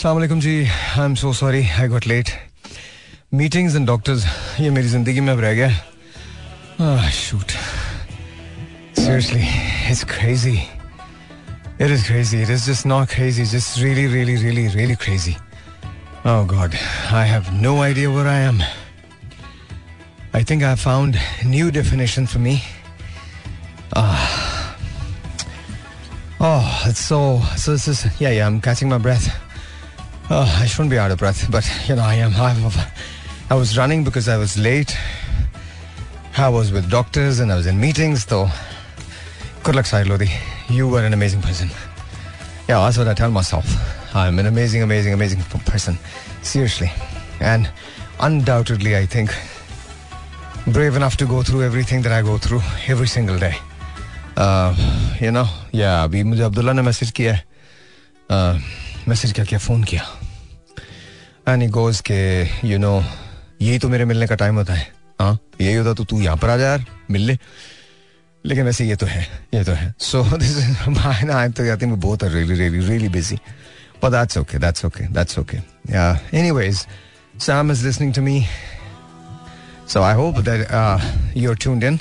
Assalamualaikum ji I am so sorry I got late meetings and doctors ये मेरी जिंदगी में अब रह गया shoot seriously it's crazy it is crazy it is just not crazy it's just really really really really crazy oh god i have no idea where i am i think i found a new definition for me ah oh it's so so this is yeah yeah i'm catching my breath oh i shouldn't be out of breath but you know i am i i was running because i was late i was with doctors and i was in meetings though Good luck, Sai Lodi. You were an amazing person. Yeah, that's what I tell myself. I'm an amazing, amazing, amazing person. Seriously. And undoubtedly, I think, brave enough to go through everything that I go through every single day. Uh, you know, yeah, अभी मुझे अब्दुल्ला ने message किया है message क्या किया phone किया anyways के you know यही तो मेरे मिलने का टाइम होता है हाँ यही होता तो तू यहाँ पर आ जा यार मिल ले लेकिन वैसे ये तो है ये तो है। सो दिस तो बहुत really really really busy but that's okay that's okay that's okay yeah anyways Sam is listening to me so I hope that you are tuned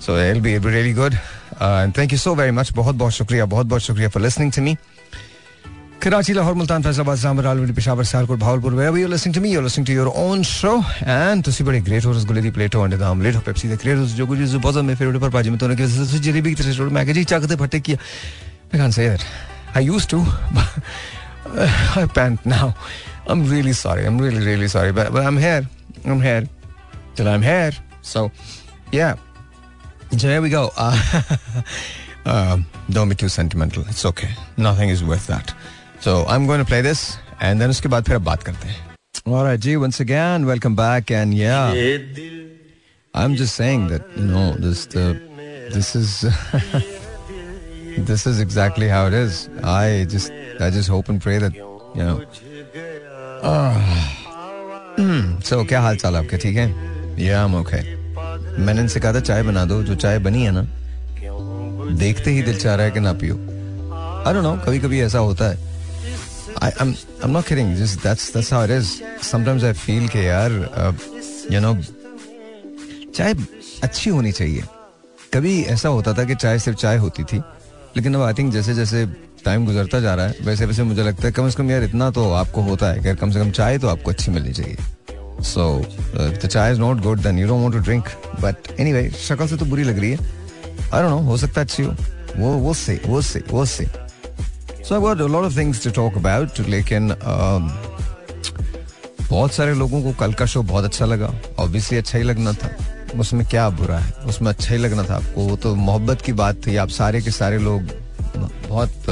so it be really good and thank you so very much बहुत बहुत शुक्रिया बहुत बहुत शुक्रिया for listening to me Karachi, Lahore, Multan, Faisalabad, Islamabad, Alwani, Peshawar, Sialkot, Bahawalpur, wherever you're listening to me, you're listening to your own show. And to see great ਹੋ ਰਸਗੁੱਲੇ ਦੀ plate ਹੋਣ ਦੇ ਨਾਮ ਲੇਟ ਹੋ ਪੈਪਸੀ the ਕ੍ਰੇਜ਼ ਜੋ ਕੁਝ ਜ਼ੋ ਬਹੁਤ the favourite ਪਰ ਭਾਜੀ ਮੈਂ ਤੁਹਾਨੂੰ ਕਿ ਤੁਸੀਂ I can't say that. I used to uh, I pant now. I'm really sorry. I'm really really sorry but, but I'm here. I'm here till I'm here. So yeah. So here we go. Uh, uh, don't be too sentimental. It's okay. Nothing is worth that. So I am going to play this and then उसके बाद फिर बात करते हैं alright ji once again welcome back and yeah I am just saying that you know this the this is this is exactly how it is I just I just hope and pray that you know so क्या हाल चाल आपके ठीक है या आई okay मैंने इनसे कहा था चाय बना दो जो चाय बनी है ना देखते ही दिल चाह रहा है कि ना पियो आई डोंट नो कभी कभी ऐसा होता है I, I'm I'm not kidding. Just that's that's how it is. Sometimes I feel कि यार uh, you know चाय अच्छी होनी चाहिए। कभी ऐसा होता था कि चाय सिर्फ़ चाय होती थी लेकिन अब आई थिंक जैसे जैसे टाइम गुजरता जा रहा है वैसे वैसे मुझे लगता है कम से कम यार इतना तो आपको होता है कि कम से कम चाय तो आपको अच्छी मिलनी चाहिए। So the chai is not good then you don't want to drink but anyway शक्ल से तो बुरी लग रही है। आई डोंट नो हो सकता अच्छी हो। वो वो से वो से वो से। So I got a lot of things to talk about लेकिन um, बहुत सारे लोगों को कल का शो बहुत अच्छा लगा। ऑब्वियसली अच्छा ही लगना था। उसमें क्या बुरा है? उसमें अच्छा ही लगना था आपको। वो तो मोहब्बत की बात थी। आप सारे के सारे लोग बहुत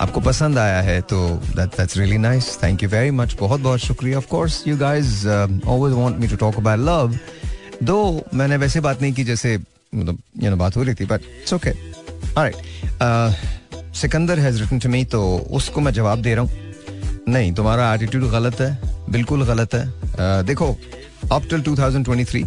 आपको पसंद आया है तो that that's really nice thank you very much बहुत बहुत शुक्रिया। Of course you guys always want me to talk about love though मैंने वैसे बात नहीं की जैसे मतलब यू नो बात हो रही थी but it's okay alright Sikandar has written to me तो उसको मैं जवाब दे रहा हूँ। नहीं तुम्हारा एटीट्यूड गलत है बिल्कुल गलत है। uh, देखो अप टिल 2023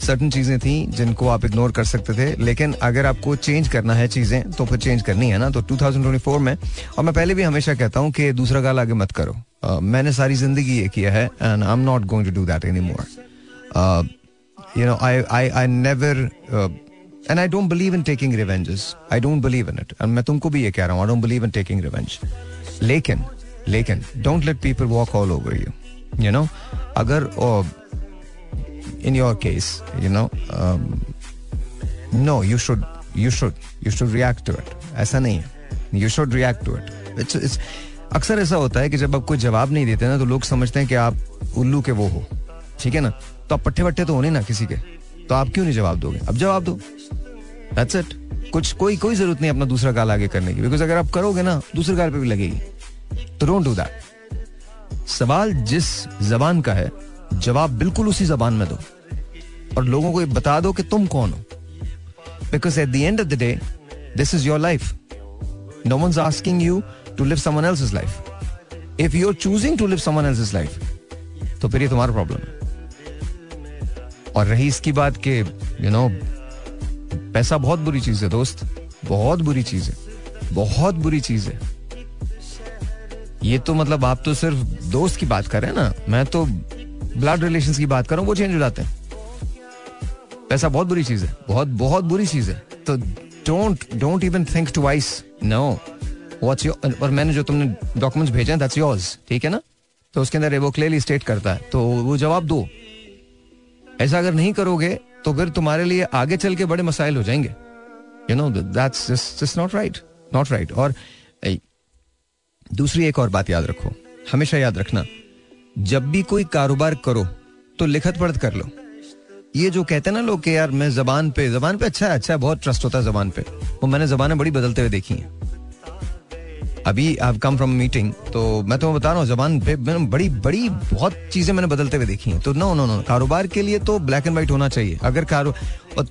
सर्टन चीज़ें थी जिनको आप इग्नोर कर सकते थे लेकिन अगर आपको चेंज करना है चीज़ें तो फिर चेंज करनी है ना। तो 2024 में और मैं पहले भी हमेशा कहता हूँ कि दूसरा गाल आगे मत करो। मैंने सारी ज़िंदगी ये किया है and I am not going to do that any more you know I I I never and I don't believe in taking revenges I don't believe in it and मैं तुमको भी ये कह रहा हूँ I don't believe in taking revenge लेकिन लेकिन don't let people walk all over you you know अगर your case you know um, no you should you should you should react to it. ऐसा नहीं है. You should react to it. It's, it's, अक्सर ऐसा होता है कि जब आप कोई जवाब नहीं देते ना तो लोग समझते हैं कि आप उल्लू के वो हो. ठीक है ना? तो आप पट्टे वट्टे तो होने ना किसी के. तो आप क्यों नहीं जवाब दोगे? अब जवाब दो। दैट्स इट कुछ, कोई कोई ज़रूरत नहीं अपना दूसरा गाल आगे करने की। बिकॉज़ अगर आप करोगे ना, दूसरे गाल पे भी लगेगी। तो डोंट डू दैट सवाल जिस जबान का है, जवाब बिल्कुल उसी जबान में दो। और लोगों को ये बता दो कि तुम कौन हो। Because at the end of the day this is your life no one asking you to live someone else life if you are choosing to live someone else life तो फिर ये तुम्हारा प्रॉब्लम है। और रही इसकी बात कि यू नो पैसा बहुत बुरी चीज़ है, दोस्त। बहुत बुरी चीज़ है। बहुत बुरी चीज़ है। ये तो मतलब आप तो सिर्फ़ दोस्त की बात कर रहे हैं ना। मैं तो ब्लड रिलेशन की बात कर रहा हूँ वो चेंज हो जाते हैं। पैसा बहुत बुरी चीज़ है। बहुत बहुत बुरी चीज़ है। तो don't don't even think twice no what's your और मैंने जो तुमने डॉक्यूमेंट्स भेजे हैं दैट्स योर्स ठीक है ना? तो उसके अंदर वो क्लियरली स्टेट करता है। तो वो जवाब दो। ऐसा अगर नहीं करोगे तो फिर तुम्हारे लिए आगे चल के बड़े मसाइल हो जाएँगे। You know that's not right not right और दूसरी एक और बात याद रखो, हमेशा याद रखना, जब भी कोई कारोबार करो तो लिखत पढ़त कर लो। ये जो कहते हैं ना लोग यार, मैं जबान पे जबान पे अच्छा है अच्छा है, बहुत ट्रस्ट होता है जबान पे। वो मैंने जबानें बड़ी बदलते हुए देखी हैं। अभी आई कम फ्रॉम मीटिंग तो मैं तुम्हें बता रहा हूँ, जबान पे मैंने बड़ी बड़ी, बहुत चीज़ें मैंने बदलते हुए देखी हैं। तो नो नो नो कारोबार के लिए तो ब्लैक एंड व्हाइट होना चाहिए। अगर कारो, और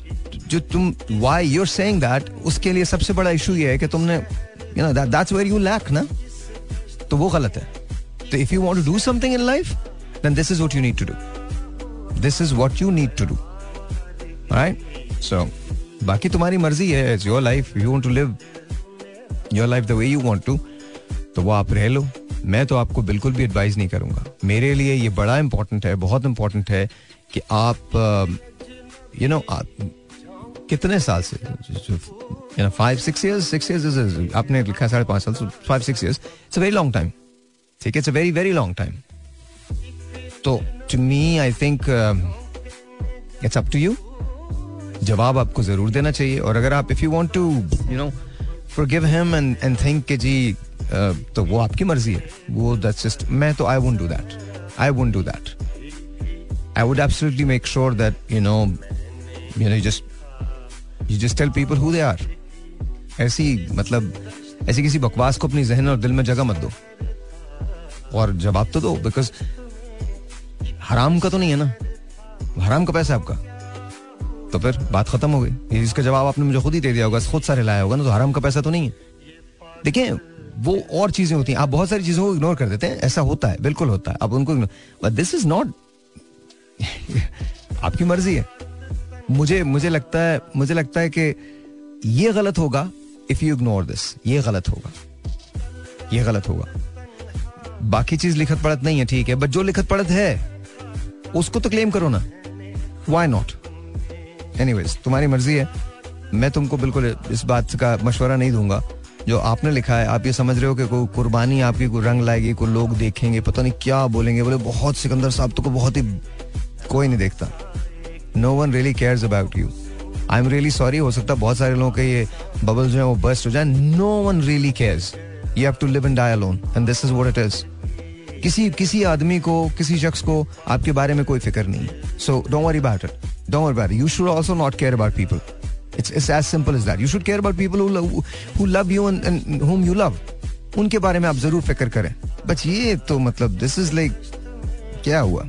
जो तुम वाई यूर सेइंग दैट उसके लिए सबसे बड़ा इशू ये है कि तुमने you know that's where you lack ना? तो वो गलत है। तो if you want to do something in life then this is what you need to do this is what you need to do right so बाकी तुम्हारी मर्ज़ी है it's your life you want to live your life the way you want to तो वो आप रह लो। मैं तो आपको बिल्कुल भी एडवाइस नहीं करूँगा। मेरे लिए ये बड़ा इंपॉर्टेंट है, बहुत इंपॉर्टेंट है कि आप यू नो कितने साल से you know five six years six years आपने लिखा साढ़े पाँच साल five six years it's a very long time ठीक है? It's a very very long time तो to me I think it's up to you जवाब आपको ज़रूर देना चाहिए। और अगर आप if you want to you know forgive him and and think कि जी uh, तो वो आपकी मर्ज़ी है वो that's just मैं तो I won't do that I won't do that I would absolutely make sure that you know you know you just you just tell people who they are ऐसी मतलब ऐसी किसी बकवास को अपनी जहन और दिल में जगह मत दो और जवाब तो दो बिकॉज़ हराम का तो नहीं है ना हराम का पैसा आपका तो फिर बात खत्म हो गई। इसका जवाब आपने मुझे खुद ही दे दिया होगा, खुद सारे लाया होगा, ना तो हराम का पैसा तो नहीं है। देखिए, वो और चीज़ें होती हैं। आप बहुत सारी चीज़ों को इग्नोर कर देते हैं, ऐसा होता है, बिल्कुल होता है। आप उनको बट दिस इज़ नॉट आपकी मर्ज़ी है। मुझे मुझे लगता है, मुझे लगता है कि ये गलत होगा इफ़ यू इग्नोर दिस ये गलत होगा। ये गलत होगा। बाकी चीज़ लिखत पढ़त नहीं है, ठीक है। बट जो लिखत पढ़त है, उसको तो क्लेम करो ना। वाई नॉट एनीवेज तुम्हारी मर्ज़ी है। मैं तुमको बिल्कुल इस बात का मशवरा नहीं दूँगा। जो आपने लिखा है, आप ये समझ रहे हो कि कोई कुर्बानी आपकी कोई रंग लाएगी, कोई लोग देखेंगे, पता नहीं क्या बोलेंगे, बोले, बहुत सिकंदर साहब तो को बहुत ही कोई नहीं देखता। No one really cares about you I am really sorry हो सकता है बहुत सारे लोगों के ये बबल जो है वो बस्ट हो जाए। No one really cares you have to live in die alone and this is what it is किसी किसी आदमी को, किसी शख्स को आपके बारे में कोई फ़िक्र नहीं so don't worry about it don't worry about you should also not care about people it's it's as simple as that you should care about people who love you and whom you love उनके बारे में आप ज़रूर फ़िक्र करें। But ये तो मतलब दिस इज़ लाइक क्या हुआ?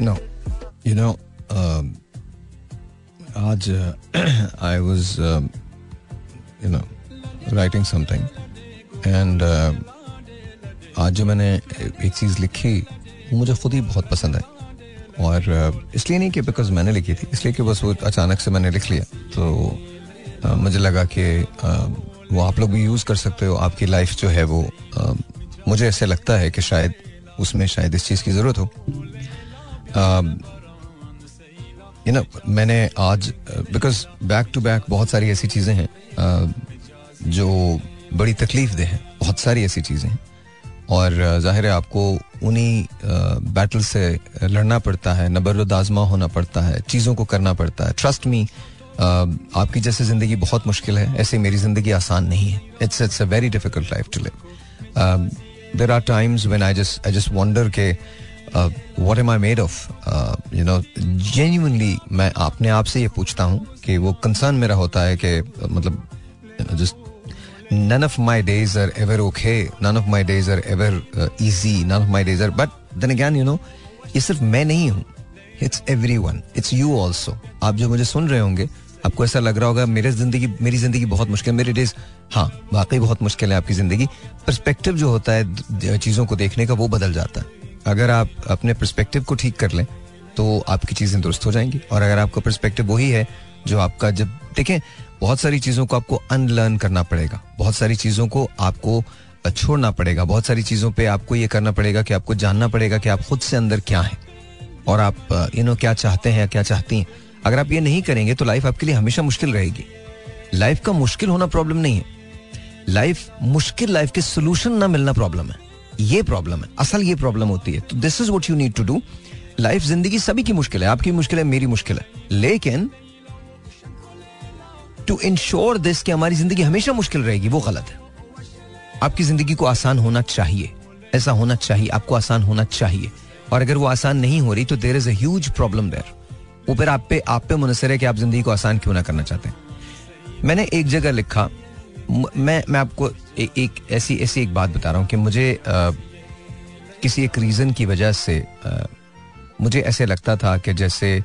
नो यू नो आज I was you know writing something and आज जो मैंने एक चीज़ लिखी वो मुझे खुद ही बहुत पसंद आई। और इसलिए नहीं कि बिकॉज़ मैंने लिखी थी इसलिए कि बस वो अचानक से मैंने लिख लिया। तो आ, मुझे लगा कि वो आप लोग भी यूज़ कर सकते हो आपकी लाइफ जो है वो आ, मुझे ऐसे लगता है कि शायद उसमें शायद इस चीज़ की ज़रूरत हो। यू नो मैंने आज बिकॉज़ बैक टू बैक बहुत सारी ऐसी चीज़ें हैं जो बड़ी तकलीफ़ दे हैं बहुत सारी ऐसी चीज़ें हैं। और ज़ाहिर है आपको उन्हीं बैटल से लड़ना पड़ता है नबर आजमा होना पड़ता है, चीज़ों को करना पड़ता है। ट्रस्ट मी आपकी जैसे ज़िंदगी बहुत मुश्किल है, ऐसे मेरी ज़िंदगी आसान नहीं है। It's it's a very difficult life to live there are times when I just I just wonder के what am I made of you know genuinely मैं अपने आप से ये पूछता हूँ कि वो कंसर्न मेरा होता है कि मतलब just none of my days are ever okay. None of my days are ever uh, easy. None of my days are but then again you know ये सिर्फ़ मैं नहीं हूँ. It's everyone it's you also आप जो मुझे सुन रहे होंगे आपको ऐसा लग रहा होगा मेरे ज़िंदगी मेरी ज़िंदगी बहुत मुश्किल है मेरे डेज़ हाँ वाकई बहुत मुश्किल है आपकी ज़िंदगी. परस्पेक्टिव जो होता है चीज़ों को देखने का वो बदल जाता है. अगर आप अपने परस्पेक्टिव को ठीक कर लें तो आपकी चीज़ें दुरुस्त हो जाएँगी. और अगर आपका परस्पेक्टिव वही है जो आपका जब देखें बहुत सारी चीज़ों को आपको अनलर्न करना पड़ेगा। बहुत सारी चीज़ों को आपको छोड़ना पड़ेगा। बहुत सारी चीज़ों पे आपको ये करना पड़ेगा कि आपको जानना पड़ेगा कि आप खुद से अंदर क्या हैं। और आप यू नो क्या चाहते हैं क्या चाहती हैं। अगर आप ये नहीं करेंगे तो लाइफ आपके लिए हमेशा मुश्किल रहेगी। लाइफ का मुश्किल होना प्रॉब्लम नहीं है। लाइफ मुश्किल लाइफ के सोल्यूशन ना मिलना प्रॉब्लम है। ये प्रॉब्लम है। असल ये प्रॉब्लम होती है। तो this is what you need to do life ज़िंदगी सभी की मुश्किल है। आपकी मुश्किल है, मेरी मुश्किल है। लेकिन टू इंश्योर दिस कि हमारी ज़िंदगी हमेशा मुश्किल रहेगी वो गलत है। आपकी ज़िंदगी को आसान होना चाहिए। ऐसा होना चाहिए आपको आसान होना चाहिए। और अगर वो आसान नहीं हो रही तो there is a problem there वो फिर आप पे आप पे मुनसर है कि आप ज़िंदगी को आसान क्यों ना करना चाहते हैं। मैंने एक जगह लिखा मैं मैं आपको ए, एक ऐसी ऐसी एक बात बता रहा हूँ कि मुझे आ, किसी एक रीज़न की वजह से आ, मुझे ऐसे लगता था कि जैसे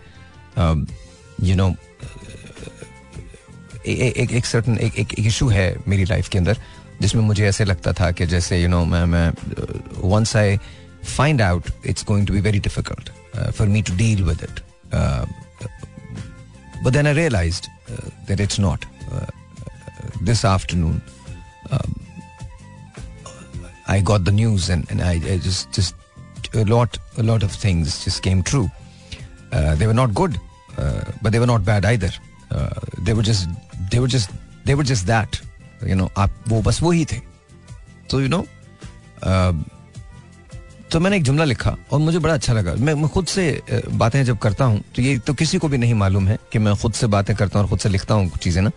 यू नो एक एक सर्टन एक एक इशू है मेरी लाइफ के अंदर जिसमें मुझे ऐसे लगता था कि जैसे यू नो मैं मैं once I find out it's going to be very difficult for me to deal with it but then I realised that it's not um, news and, and I, I, just just a lot a lot of things just came true. Uh, they were not good, uh, but they were not bad either. Uh, they were just they were just they were just that. You know, आप वो बस वो ही थे. You know. Uh, तो मैंने एक जुमला लिखा और मुझे बड़ा अच्छा लगा मैं मैं खुद से बातें जब करता हूँ तो ये तो किसी को भी नहीं मालूम है कि मैं खुद से बातें करता हूँ और खुद से लिखता हूँ चीज़ें ना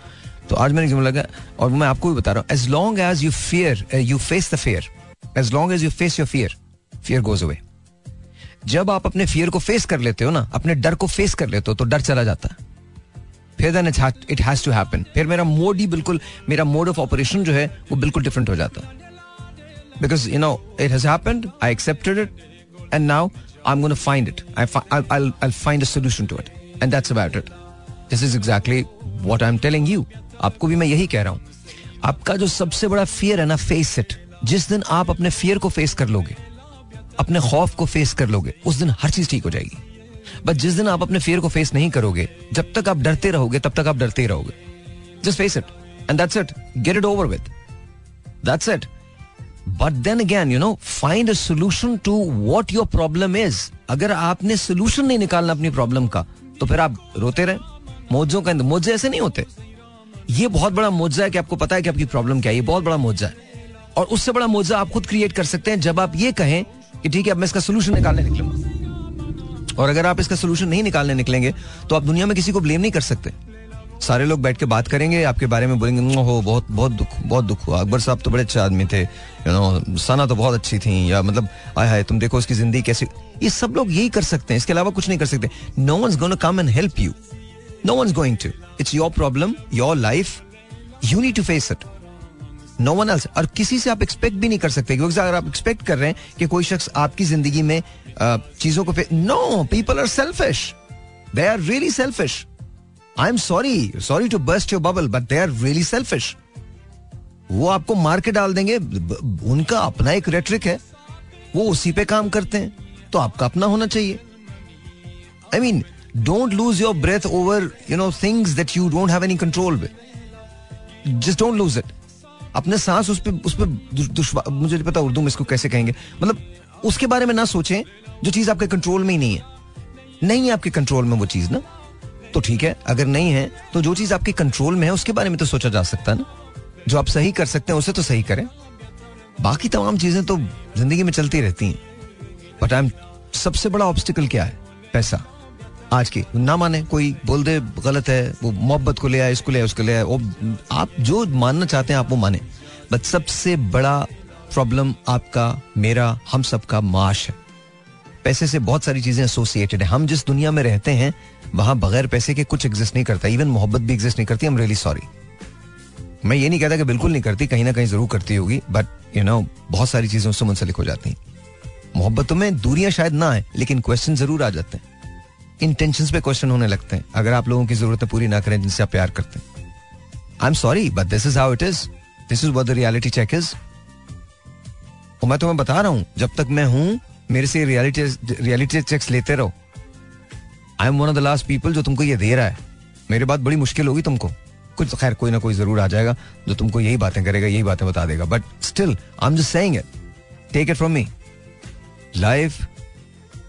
तो आज मैंने एक जुमला लगा और मैं आपको भी बता रहा हूँ as long as you fear you face the fear as long as you face your fear fear goes away जब आप अपने फियर को फेस कर लेते हो ना अपने डर को फेस कर लेते हो तो डर चला जाता है फिर then it has to happen फिर मेरा मोड ही बिल्कुल, मेरा मोड ऑफ़ ऑपरेशन जो है, वो बिल्कुल डिफरेंट हो जाता। है because you know it has happened I accepted it and now I am gonna find it I find a solution to it and that's about it this is exactly what I am telling you आपको भी मैं यही कह रहा हूँ। आपका जो सबसे बड़ा फियर है ना फेस इट जिस दिन आप अपने फियर को फेस कर लोगे, अपने खौफ को फेस कर लोगे, उस दिन हर चीज़ ठीक हो जाएगी। बट जिस दिन आप अपने फियर को फेस नहीं करोगे, जब तक आप डरते रहोगे, तब तक आप डरते रहोगे। Just face it and that's it get it over with that's it but then again you know find a solution to what your problem is अगर आपने सोल्यूशन नहीं निकालना अपनी प्रॉब्लम का तो फिर आप रोते रहे। मोजों का मोजे ऐसे नहीं होते। ये बहुत बड़ा मोजा है कि आपको पता है कि आपकी प्रॉब्लम क्या है। ये बहुत बड़ा मोजा है। और उससे बड़ा मोजा आप खुद क्रिएट कर सकते हैं जब आप ये कहें कि ठीक है, अब मैं इसका सोल्यूशन निकालने निकलूँगा। और अगर आप इसका सोल्यूशन नहीं निकालने निकलेंगे तो आप दुनिया में किसी को ब्लेम नहीं कर सकते। सारे लोग बैठ के बात करेंगे, आपके बारे में बोलेंगे हो, बहुत बहुत दुख बहुत दुख हुआ। अकबर साहब तो बड़े अच्छे आदमी थे यू नो सना तो बहुत अच्छी थी, या मतलब आय हाय, तुम देखो उसकी ज़िंदगी कैसी ये सब लोग यही कर सकते हैं, इसके अलावा कुछ नहीं कर सकते। No one gonna come and help you no one going to it's your problem your life you need to face it no one else और किसी से आप एक्सपेक्ट भी नहीं कर सकते। क्योंकि अगर आप एक्सपेक्ट कर रहे हैं कि कोई शख्स आपकी ज़िंदगी में चीज़ों को no people are selfish they are really selfish I am sorry sorry to bust your bubble but they are really selfish वो आपको मार के डाल देंगे। उनका अपना एक रेट्रिक है। वो उसी पे काम करते हैं। तो आपका अपना होना चाहिए। I mean don't lose your breath over you know things that you have any control with. Just don't lose it. अपने सांस उस पर उस पे मुझे नहीं पता उर्दू में इसको कैसे कहेंगे। मतलब उसके बारे में ना सोचें, जो चीज़ आपके कंट्रोल में ही नहीं है। नहीं है आपके कंट्रोल में वो चीज़ ना। तो ठीक है, अगर नहीं है तो जो चीज़ आपके कंट्रोल में है, उसके बारे में तो सोचा जा सकता है ना। जो आप सही कर सकते हैं, उसे तो सही करें। बाकी तमाम चीज़ें तो ज़िंदगी में चलती रहती हैं। बट आई एम सबसे बड़ा ऑब्स्टिकल क्या है? पैसा। आज की। ना माने, कोई बोल दे, गलत है, वो मोहब्बत को ले आए, इसको ले आए, उसको ले आए आप जो मानना चाहते हैं, आप वो माने। बट सबसे बड़ा प्रॉब्लम आपका, मेरा, हम सबका माश है। पैसे से बहुत सारी चीज़ें एसोसिएटेड है। हम जिस दुनिया में रहते हैं, वहाँ बगैर पैसे के कुछ एग्जिस्ट नहीं करता। इवन मोहब्बत भी एग्जिस्ट नहीं करती एम रियली सॉरी मैं ये नहीं कहता कि बिल्कुल नहीं करती, कहीं ना कहीं ज़रूर करती होगी बट यू नो बहुत सारी चीज़ें उससे मुंसलिक हो जाती हैं। मोहब्बतों में दूरियाँ शायद ना आए, लेकिन क्वेश्चन ज़रूर आ जाते हैं। इंटेंशन पे क्वेश्चन होने लगते हैं। अगर आप लोगों की जरूरतें पूरी ना करें, जिनसे आप प्यार करते हैं। I am sorry but this is how it is this is what the reality check is और मैं तुम्हें बता रहा हूँ, जब तक मैं हूँ, मेरे से रियलिटी रियलिटी चेक्स लेते रहो। I am one of the last people जो तुमको ये दे रहा है। मेरे बात बड़ी मुश्किल होगी तुमको। कुछ खैर, कोई ना कोई ज़रूर आ जाएगा, जो तुमको यही बातें करेगा, यही बातें बता देगा। But still I am just saying it take it from me life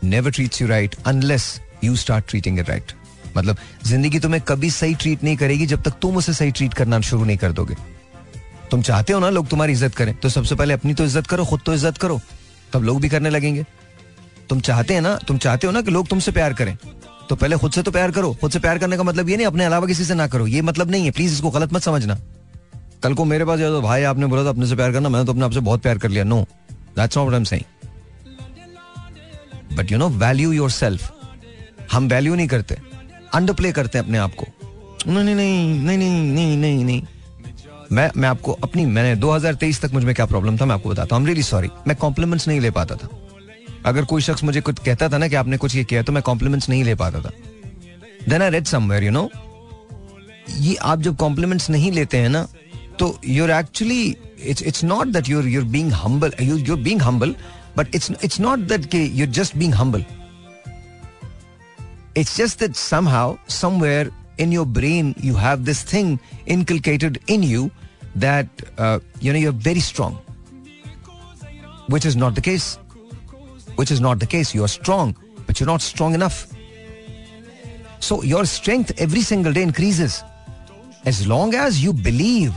never treats you right unless you start treating it right मतलब ज़िंदगी तुम्हें कभी सही ट्रीट नहीं करेगी जब तक तुम उसे सही ट्रीट करना शुरू नहीं कर दोगे। तुम चाहते हो ना लोग तुम्हारी इज़्ज़त करें तो सबसे पहले अपनी तो इज़्ज़त करो, खुद तो इज़्ज़त करो, तब लोग भी करने लगेंगे। तुम चाहते हैं ना, तुम चाहते हो ना कि लोग तुमसे प्यार करें तो पहले खुद से तो प्यार करो। खुद से प्यार करने का मतलब ये नहीं, अपने अलावा किसी से ना करो। ये मतलब नहीं है प्लीज़ इसको गलत मत समझना। कल को मेरे पास जाओ तो भाई, आपने बोला था अपने से प्यार करना, मैंने तो अपने आपसे बहुत प्यार कर लिया। No that's not I am saying but you know value yourself हम वैल्यू नहीं करते अंडर प्ले करते हैं अपने आप को। नहीं नहीं नहीं नहीं नहीं नहीं नहीं मैं मैं आपको अपनी, मैंने 2023 तक मुझमें क्या प्रॉब्लम था मैं आपको बताता हूँ। रियली सॉरी मैं कॉम्प्लीमेंट्स नहीं ले पाता था। अगर कोई शख्स मुझे कुछ कहता था ना कि आपने कुछ ये किया तो मैं कॉम्प्लीमेंट्स नहीं ले पाता था। Then I read somewhere you know ये आप जब कॉम्प्लीमेंट्स नहीं लेते हैं ना तो you're actually it's it's not that you're you're being humble you're being humble but it's it's not that के you're just being humble It's just that somehow, somewhere in your brain, you have this thing inculcated in you that uh, you know you're very strong, which is not the case. Which is not the case. You are strong, but you're not strong enough. So your strength every single day increases as long as you believe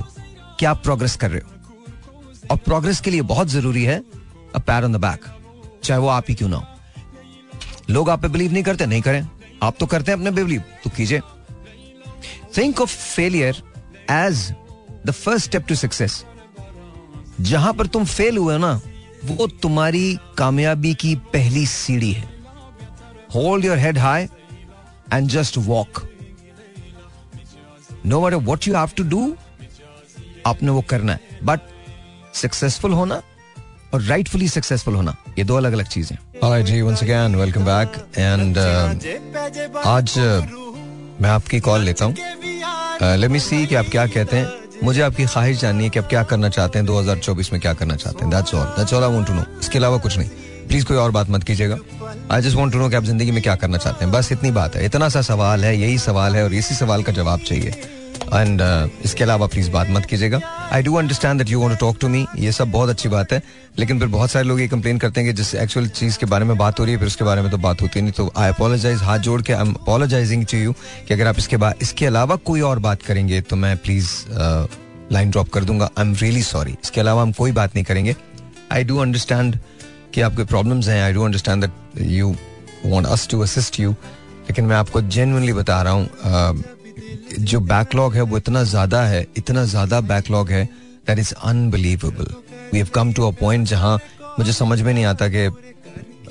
कि आप progress कर रहे हो और progress के लिए बहुत ज़रूरी है a pat on the back चाहे वो आप ही क्यों ना हो लोग आप पे बिलीव नहीं करते नहीं करें आप तो करते हैं अपने बिलीव तो कीजिए। Think of failure as the first step to success जहाँ पर तुम फेल हुए हो ना, वो तुम्हारी कामयाबी की पहली सीढ़ी है। Hold your head high and just walk no matter what you have to do आपने वो करना है। बट सक्सेसफुल होना और राइटफुली सक्सेसफुल होना। ये दो अलग अलग चीज़ें Alright ji again welcome back. And uh, आज uh, मैं आपकी कॉल लेता हूँ। लेट मी सी कि आप क्या कहते हैं। मुझे आपकी ख्वाहिश जाननी है कि आप क्या करना चाहते हैं 2024 में क्या करना चाहते हैं। That's all that's all I want to know इसके अलावा कुछ नहीं। प्लीज़ कोई और बात मत कीजिएगा। I just want to know कि आप ज़िंदगी में क्या करना चाहते हैं। बस इतनी बात है। इतना सा सवाल है यही सवाल है और इसी सवाल का जवाब चाहिए। एंड uh, इसके अलावा प्लीज़ बात मत कीजिएगा। I do understand that you want to talk to me ये सब बहुत अच्छी बात है। लेकिन फिर बहुत सारे लोग ये कंप्लेन करते हैं कि जिस एक्चुअल चीज़ के बारे में बात हो रही है फिर उसके बारे में तो बात होती नहीं। तो आई अपोलोजाइज हाथ जोड़ के I am apologising to you कि अगर आप इसके बाद इसके अलावा कोई और बात करेंगे तो मैं प्लीज़ लाइन ड्रॉप कर दूँगा। आई एम रियली सॉरी इसके अलावा हम कोई बात नहीं करेंगे। आई डू अंडरस्टैंड कि आपके प्रॉब्लम्स हैं। I do understand that you want us to assist you लेकिन मैं आपको जेनुअनली बता रहा हूँ जो बैकलॉग है, वो इतना ज़्यादा है, इतना ज़्यादा बैकलॉग है that is unbelievable we have come to a point जहाँ मुझे समझ में नहीं आता कि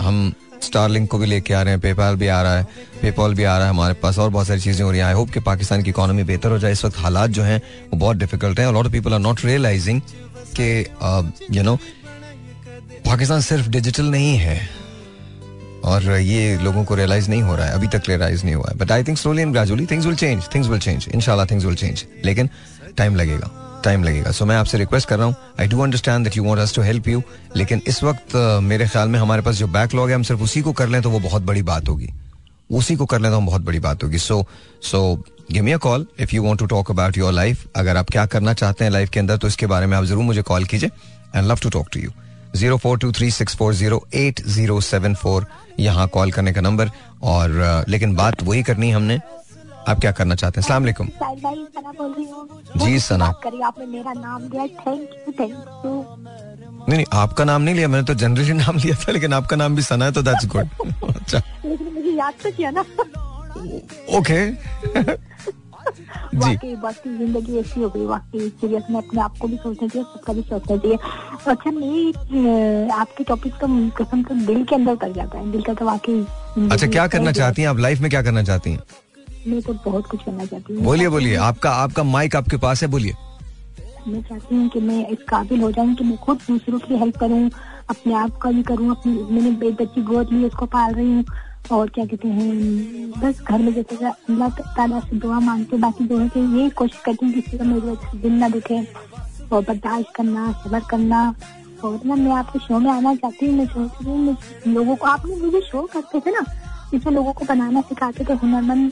हम स्टारलिंक को भी लेके आ रहे हैं पेपाल भी आ रहा है पेपॉल भी आ रहा है हमारे पास और बहुत सारी चीज़ें हो रही हैं। आई होप कि पाकिस्तान की इकोनॉमी बेहतर हो जाए। इस वक्त हालात जो हैं, वो बहुत डिफ़िकल्ट हैं lot of people are not realising कि यू नो पाकिस्तान सिर्फ़ डिजिटल नहीं है। और ये लोगों को रियलाइज़ नहीं हो रहा है अभी तक रियलाइज़ नहीं हुआ है। But I think slowly and gradually things will change things will change इनशाला थिंग्स विल चेंज लेकिन टाइम लगेगा टाइम लगेगा। सो so, मैं आपसे रिक्वेस्ट कर रहा हूँ I do understand that you want us to help you लेकिन इस वक्त uh, मेरे ख्याल में हमारे पास जो बैकलॉग है हम सिर्फ़ उसी को कर लें तो वो बहुत बड़ी बात होगी। उसी को कर लें तो हम बहुत बड़ी बात होगी। So so give me a call if you want to talk about your life अगर आप क्या करना चाहते हैं लाइफ के अंदर तो इसके बारे में आप ज़रूर मुझे कॉल कीजिए and love to talk to you zero four two three six four zero eight zero seven four. यहाँ कॉल करने का नंबर और लेकिन बात वही करनी हमने। आप क्या करना चाहते हैं? सलाम जी सना। आपने मेरा नाम दिया थैंक यू थैंक यू नहीं नहीं आपका नाम नहीं लिया मैंने तो जनरली नाम लिया था लेकिन आपका नाम भी सना है तो दैट्स गुड अच्छा। मुझे याद तो किया ना। ओके वाकई बाकी ज़िंदगी ऐसी हो गई वाकई सीरियस में अपने आप को भी सोचना चाहिए सबका भी सोचना चाहिए। अच्छा नहीं आपके टॉपिक का कसम तो दिल के अंदर कर जाता है दिल का तो वाकई अच्छा क्या करना चाहती हैं आप? लाइफ में क्या करना चाहती हैं? मैं तो बहुत कुछ करना चाहती हूँ। बोलिए बोलिए आपका आपका माइक आपके पास है बोलिए। मैं चाहती हूँ कि मैं इस काबिल हो जाऊँ कि मैं खुद दूसरों की हेल्प करूँ अपने आप का भी करूँ अपनी मैंने बच्ची गोद ली उसको पाल रही हूँ। और क्या कहते हैं, बस घर में जैसे अल्लाह ताला से दुआ मांगते, बाकी जो है कि यही कोशिश करती हूँ किसी का मेरे दिल ना दुखे, और बर्दाश्त करना, सबर करना। और ना मैं आपके शो में आना चाहती हूँ, मैं सोच रही हूँ लोगों को, आपने मुझे शो करते थे ना, जिसमें लोगों को बनाना सिखाते थे, हुनरमंद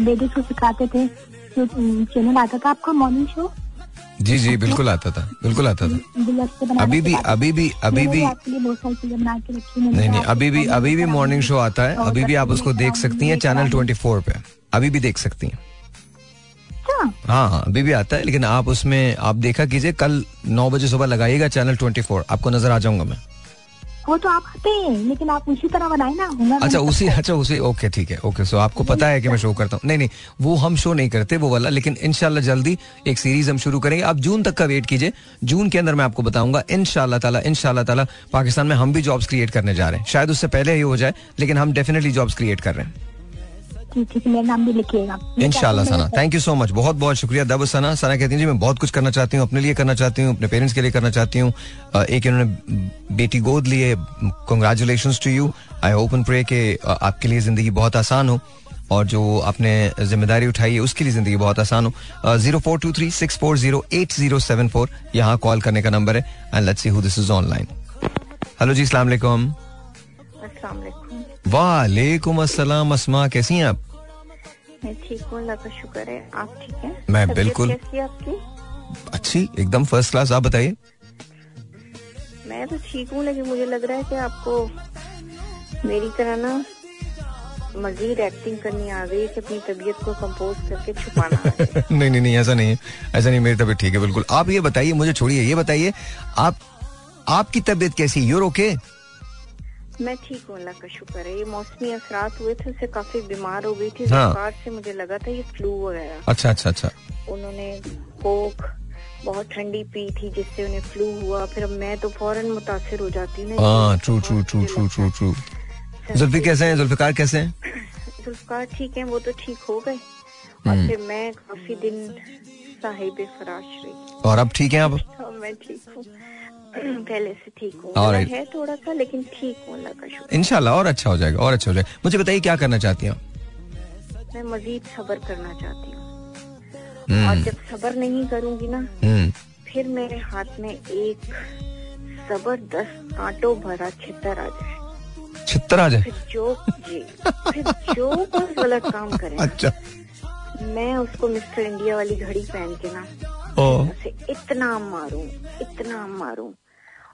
लेडीज़ को सिखाते थे, जो चैनल आता था आपका मॉर्निंग शो जी जी बिल्कुल आता था बिल्कुल आता था। अभी भी अभी भी अभी भी नहीं नहीं अभी भी अभी भी मॉर्निंग शो आता है अभी भी आप उसको देख सकती हैं चैनल ट्वेंटी फोर पे। अभी भी देख सकती हैं। अच्छा। हाँ हाँ अभी भी आता है लेकिन आप उसमें आप देखा कीजिए कल नौ बजे सुबह लगाइएगा चैनल ट्वेंटी फोर आपको नज़र आ जाऊँगा मैं। वो तो आप खाते हैं लेकिन आप उसी तरह बनाए ना अच्छा उसी अच्छा उसी ओके ठीक है ओके सो आपको पता है कि मैं शो करता हूँ। नहीं नहीं वो हम शो नहीं करते वो वाला लेकिन इनशाला जल्दी एक सीरीज़ हम शुरू करेंगे। आप जून तक का वेट कीजिए। जून के अंदर मैं आपको बताऊँगा इनशाला ताला इनशाला ताला पाकिस्तान में हम भी जॉब्स क्रिएट करने जा रहे हैं। शायद उससे पहले ही हो जाए लेकिन हम डेफिनेटली जॉब्स क्रिएट कर रहे हैं। इनशाला सना। थैंक यू सो मच बहुत बहुत शुक्रिया। दब सना। सना कहती हैं जी मैं बहुत कुछ करना चाहती हूँ अपने लिए करना चाहती हूँ अपने पेरेंट्स के लिए करना चाहती हूँ। एक इन्होंने बेटी गोद लिए congratulation to you I hope and pray के आपके लिए ज़िंदगी बहुत आसान हो और जो आपने ज़िम्मेदारी उठाई है उसके लिए ज़िंदगी बहुत आसान हो। Zero four two three six four zero eight zero seven four यहाँ कॉल करने का नंबर है। And let's see who this is online hello जी सलाम अलैकुम वालेकुम अस्सलाम अस्मा कैसी हैं आप? मैं ठीक हूँ अल्लाह का शुक्र है। आप ठीक हैं? मैं बिल्कुल आपकी? अच्छी एकदम फ़र्स्ट क्लास आप बताइए। मैं तो ठीक हूँ लेकिन मुझे लग रहा है कि आपको मेरी तरह ना मजीद एक्टिंग करनी आ गई कि अपनी तबीयत को कंपोज करके छुपाना नहीं नहीं नहीं ऐसा नहीं है। ऐसा नहीं मेरी तबीयत ठीक है बिल्कुल। आप ये बताइए मुझे छोड़िए ये बताइए आप आपकी तबीयत कैसी यूर ओके okay? मैं ठीक हूँ अल्लाह का शुक्र है। ये मौसमी असरात हुए थे उससे काफ़ी बीमार हो गई थी। हाँ। से मुझे लगा था ये फ्लू वगैरह। अच्छा अच्छा अच्छा। उन्होंने कोक बहुत ठंडी पी थी जिससे उन्हें फ्लू हुआ। फिर अब मैं तो फ़ौरन मुतासर हो जाती हूँ। True true true true true true Zulfi कैसे हैं? जुल्फिकार कैसे हैं? जुल्फिकार ठीक है वो तो ठीक हो गए। और हम्म। फिर मैं काफ़ी दिन साहिब फराश रही। और अब ठीक है अब हाँ, मैं ठीक हूँ। पहले से ठीक हूँ right. है थोड़ा सा लेकिन ठीक हूँ इनशाला और अच्छा हो जाएगा और अच्छा हो जाएगा। मुझे बताइए क्या करना चाहती हूँ मैं मजीद सबर करना चाहती हूँ। hmm. और जब सबर नहीं करूँगी ना hmm. फिर मेरे हाथ में एक ज़बरदस्त कांटों भरा छितर आ जाए। छितर आ जाए? फिर जो जी। फिर जो कोई गलत काम करे अच्छा। मैं उसको मिस्टर इंडिया वाली घड़ी पहन के ना उसे इतना मारू इतना मारूं।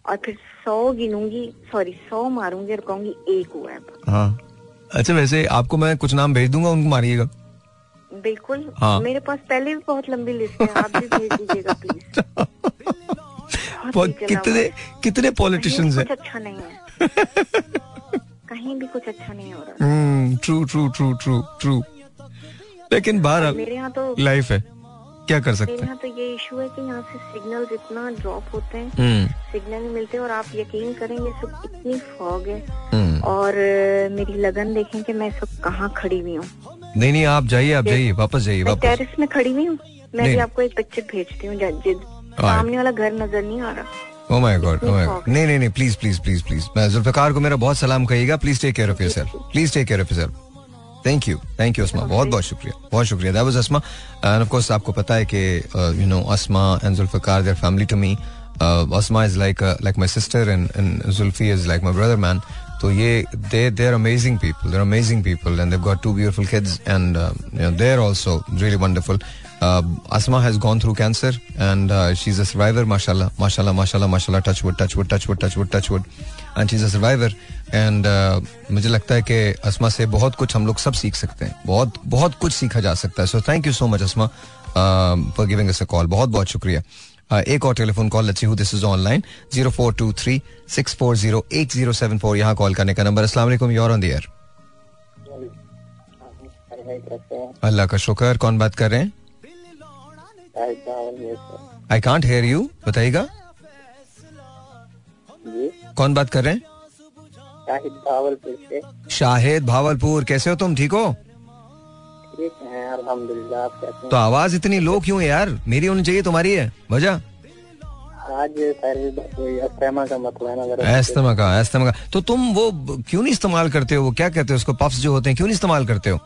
और फिर सौ गिनूँगी सॉरी सौ मारूँगी और कहूँगी एक हुआ है हाँ। अच्छा वैसे आपको मैं कुछ नाम भेज दूँगा उनको मारिएगा। बिल्कुल। हाँ। मेरे पास पहले भी बहुत लंबी लिस्ट है आप भी भेज दीजिएगा प्लीज़ कितने कितने पॉलिटिशियंस हैं। अच्छा नहीं है। कहीं भी कुछ अच्छा नहीं हो रहा। True true true true true लेकिन बाहर मेरे यहाँ तो लाइफ है। क्या कर सकते हैं? तो ये इशू है कि यहाँ से सिग्नल इतना ड्रॉप होते हैं। सिग्नल हम्म। नहीं मिलते और आप यकीन करेंगे सब इतनी फॉग है। हम्म। और मेरी लगन देखें कि मैं सब कहाँ खड़ी हुई हूँ। नहीं नहीं आप जाइए आप जाइए वापस जाइए टेरिस में खड़ी हुई हूँ। मैं भी आपको एक पिक्चर भेजती हूँ सामने वाला घर नज़र नहीं आ रहा। Oh my God oh my नहीं नहीं नहीं प्लीज़ प्लीज़ प्लीज़ प्लीज़ मैं जुल्फकार को मेरा बहुत सलाम कहिएगा। Please take care of yourself please take care of yourself thank you thank you Asma बहुत बहुत शुक्रिया। बहुत शुक्रिया। That was Asma and of course आपको पता है कि you know Asma and Zulfiqar their family to me Asma is like like my sister and and Zulfi is like my brother man तो ये they they are amazing people they are amazing people and they've got two beautiful kids and you know they are also really wonderful Asma has gone through cancer and uh, she's a survivor, mashallah, mashallah, mashallah, mashallah, touch wood, touch wood, touch wood, touch wood, touch wood. And she's a survivor. And uh, मुझे लगता है कि असमा से बहुत कुछ हम लोग सब सीख सकते हैं बहुत बहुत कुछ सीखा जा सकता है so thank you so much Asma for giving us a call बहुत बहुत शुक्रिया uh, एक और telephone call let's see who this is online zero four two three six four zero eight zero seven four यहाँ call करने का number अस्सलाम वालेकुम योर ऑन द अल्लाह का शुक्र कौन बात कर रहे हैं आई कांट हेयर यू बताइएगा। कौन बात कर रहे हैं? शाहिद भावलपुर से। शाहिद भावलपुर। कैसे हो तुम? ठीक हो? ठीक है अल्हम्दुलिल्लाह आप कैसे तो आवाज़ इतनी लो क्यों है यार? मेरी होनी चाहिए तुम्हारी है। वजह आज का मतलब का। तो तुम वो क्यों नहीं इस्तेमाल करते हो? वो क्या कहते हो उसको? पफ्स जो होते हैं क्यों नहीं इस्तेमाल करते हो?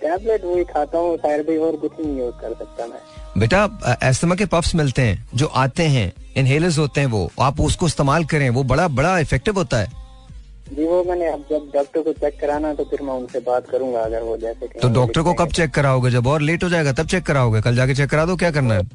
टैबलेट वही खाता हूँ और कुछ नहीं यूज़ कर सकता मैं। बेटा एस्थमा के पफ्स मिलते हैं जो आते हैं इनहेलर्स होते हैं वो आप उसको इस्तेमाल करें वो बड़ा बड़ा इफ़ेक्टिव होता है। जी वो मैंने अब जब डॉक्टर को चेक कराना तो फिर मैं उनसे बात करूँगा अगर वो जैसे तो डॉक्टर को कब चेक कराओगे? जब और लेट हो जाएगा तब चेक कराओगे? कल जाके चेक करा दो क्या करना है?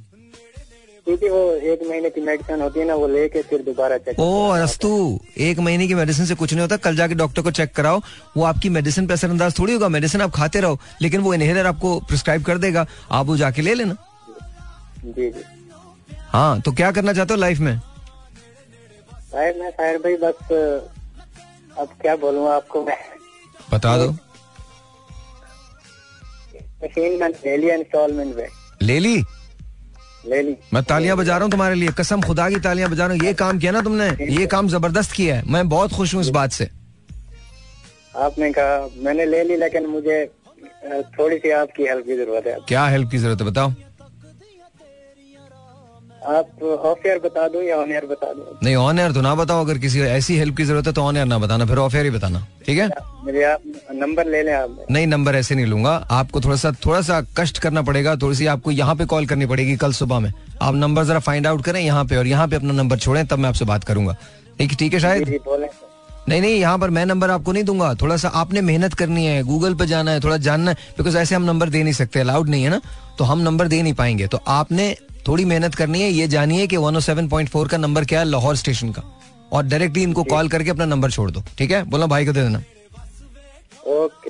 क्योंकि वो एक महीने की मेडिसिन होती है ना वो लेके फिर दोबारा चेक ओ अरस्तु एक महीने की मेडिसिन से कुछ नहीं होता। कल जाके डॉक्टर को चेक कराओ। वो आपकी मेडिसिन पे असरअंदाज थोड़ी होगा। मेडिसिन आप खाते रहो लेकिन वो इनहेलर आपको प्रिस्क्राइब कर देगा। आप वो जाके ले लेना। जी जी। हाँ तो क्या करना चाहते हो लाइफ में? शायद मैं भाई बस अब क्या बोलूँ आपको मैं? बता दो। मशीन ले लिया इंस्टॉलमेंट पे ले ली? ले ली। मैं तालियाँ बजा रहा हूँ तुम्हारे लिए। कसम खुदा की तालियाँ बजा रहा हूँ। ये काम किया ना तुमने? ये काम ज़बरदस्त किया है। मैं बहुत खुश हूँ इस बात से। आपने कहा मैंने ले ली लेकिन मुझे थोड़ी सी आपकी हेल्प की ज़रूरत है। क्या हेल्प की ज़रूरत है बताओ। आप ऑफ़ एयर बता दो या ऑन एयर बता दो? नहीं ऑन एयर तो ना बताओ अगर किसी ऐसी हेल्प की ज़रूरत है तो ऑन एयर ना बताना फिर ऑफ़ एयर ही बताना ठीक है? मेरे आप नंबर ले लें आप। नहीं नंबर ऐसे नहीं लूँगा आपको थोड़ा सा थोड़ा सा कष्ट करना पड़ेगा थोड़ी सी आपको यहाँ पे कॉल करनी पड़ेगी कल सुबह में। आप नंबर जरा फाइंड आउट करें यहाँ पे और यहाँ पे अपना नंबर छोड़ें तब मैं आपसे बात करूँगा। ठीक ठीक है शायद? नहीं नहीं यहाँ पर मैं नंबर आपको नहीं दूँगा थोड़ा सा आपने मेहनत करनी है गूगल पे जाना है थोड़ा जानना है बिकॉज़ ऐसे हम नंबर दे नहीं सकते अलाउड नहीं है ना? तो हम नंबर दे नहीं पाएँगे तो आपने थोड़ी मेहनत करनी है ये जानिए कि 107.4 का नंबर क्या है लाहौर स्टेशन का। और डायरेक्टली इनको कॉल करके अपना नंबर छोड़ दो ठीक है? बोला भाई को दे देना। ओके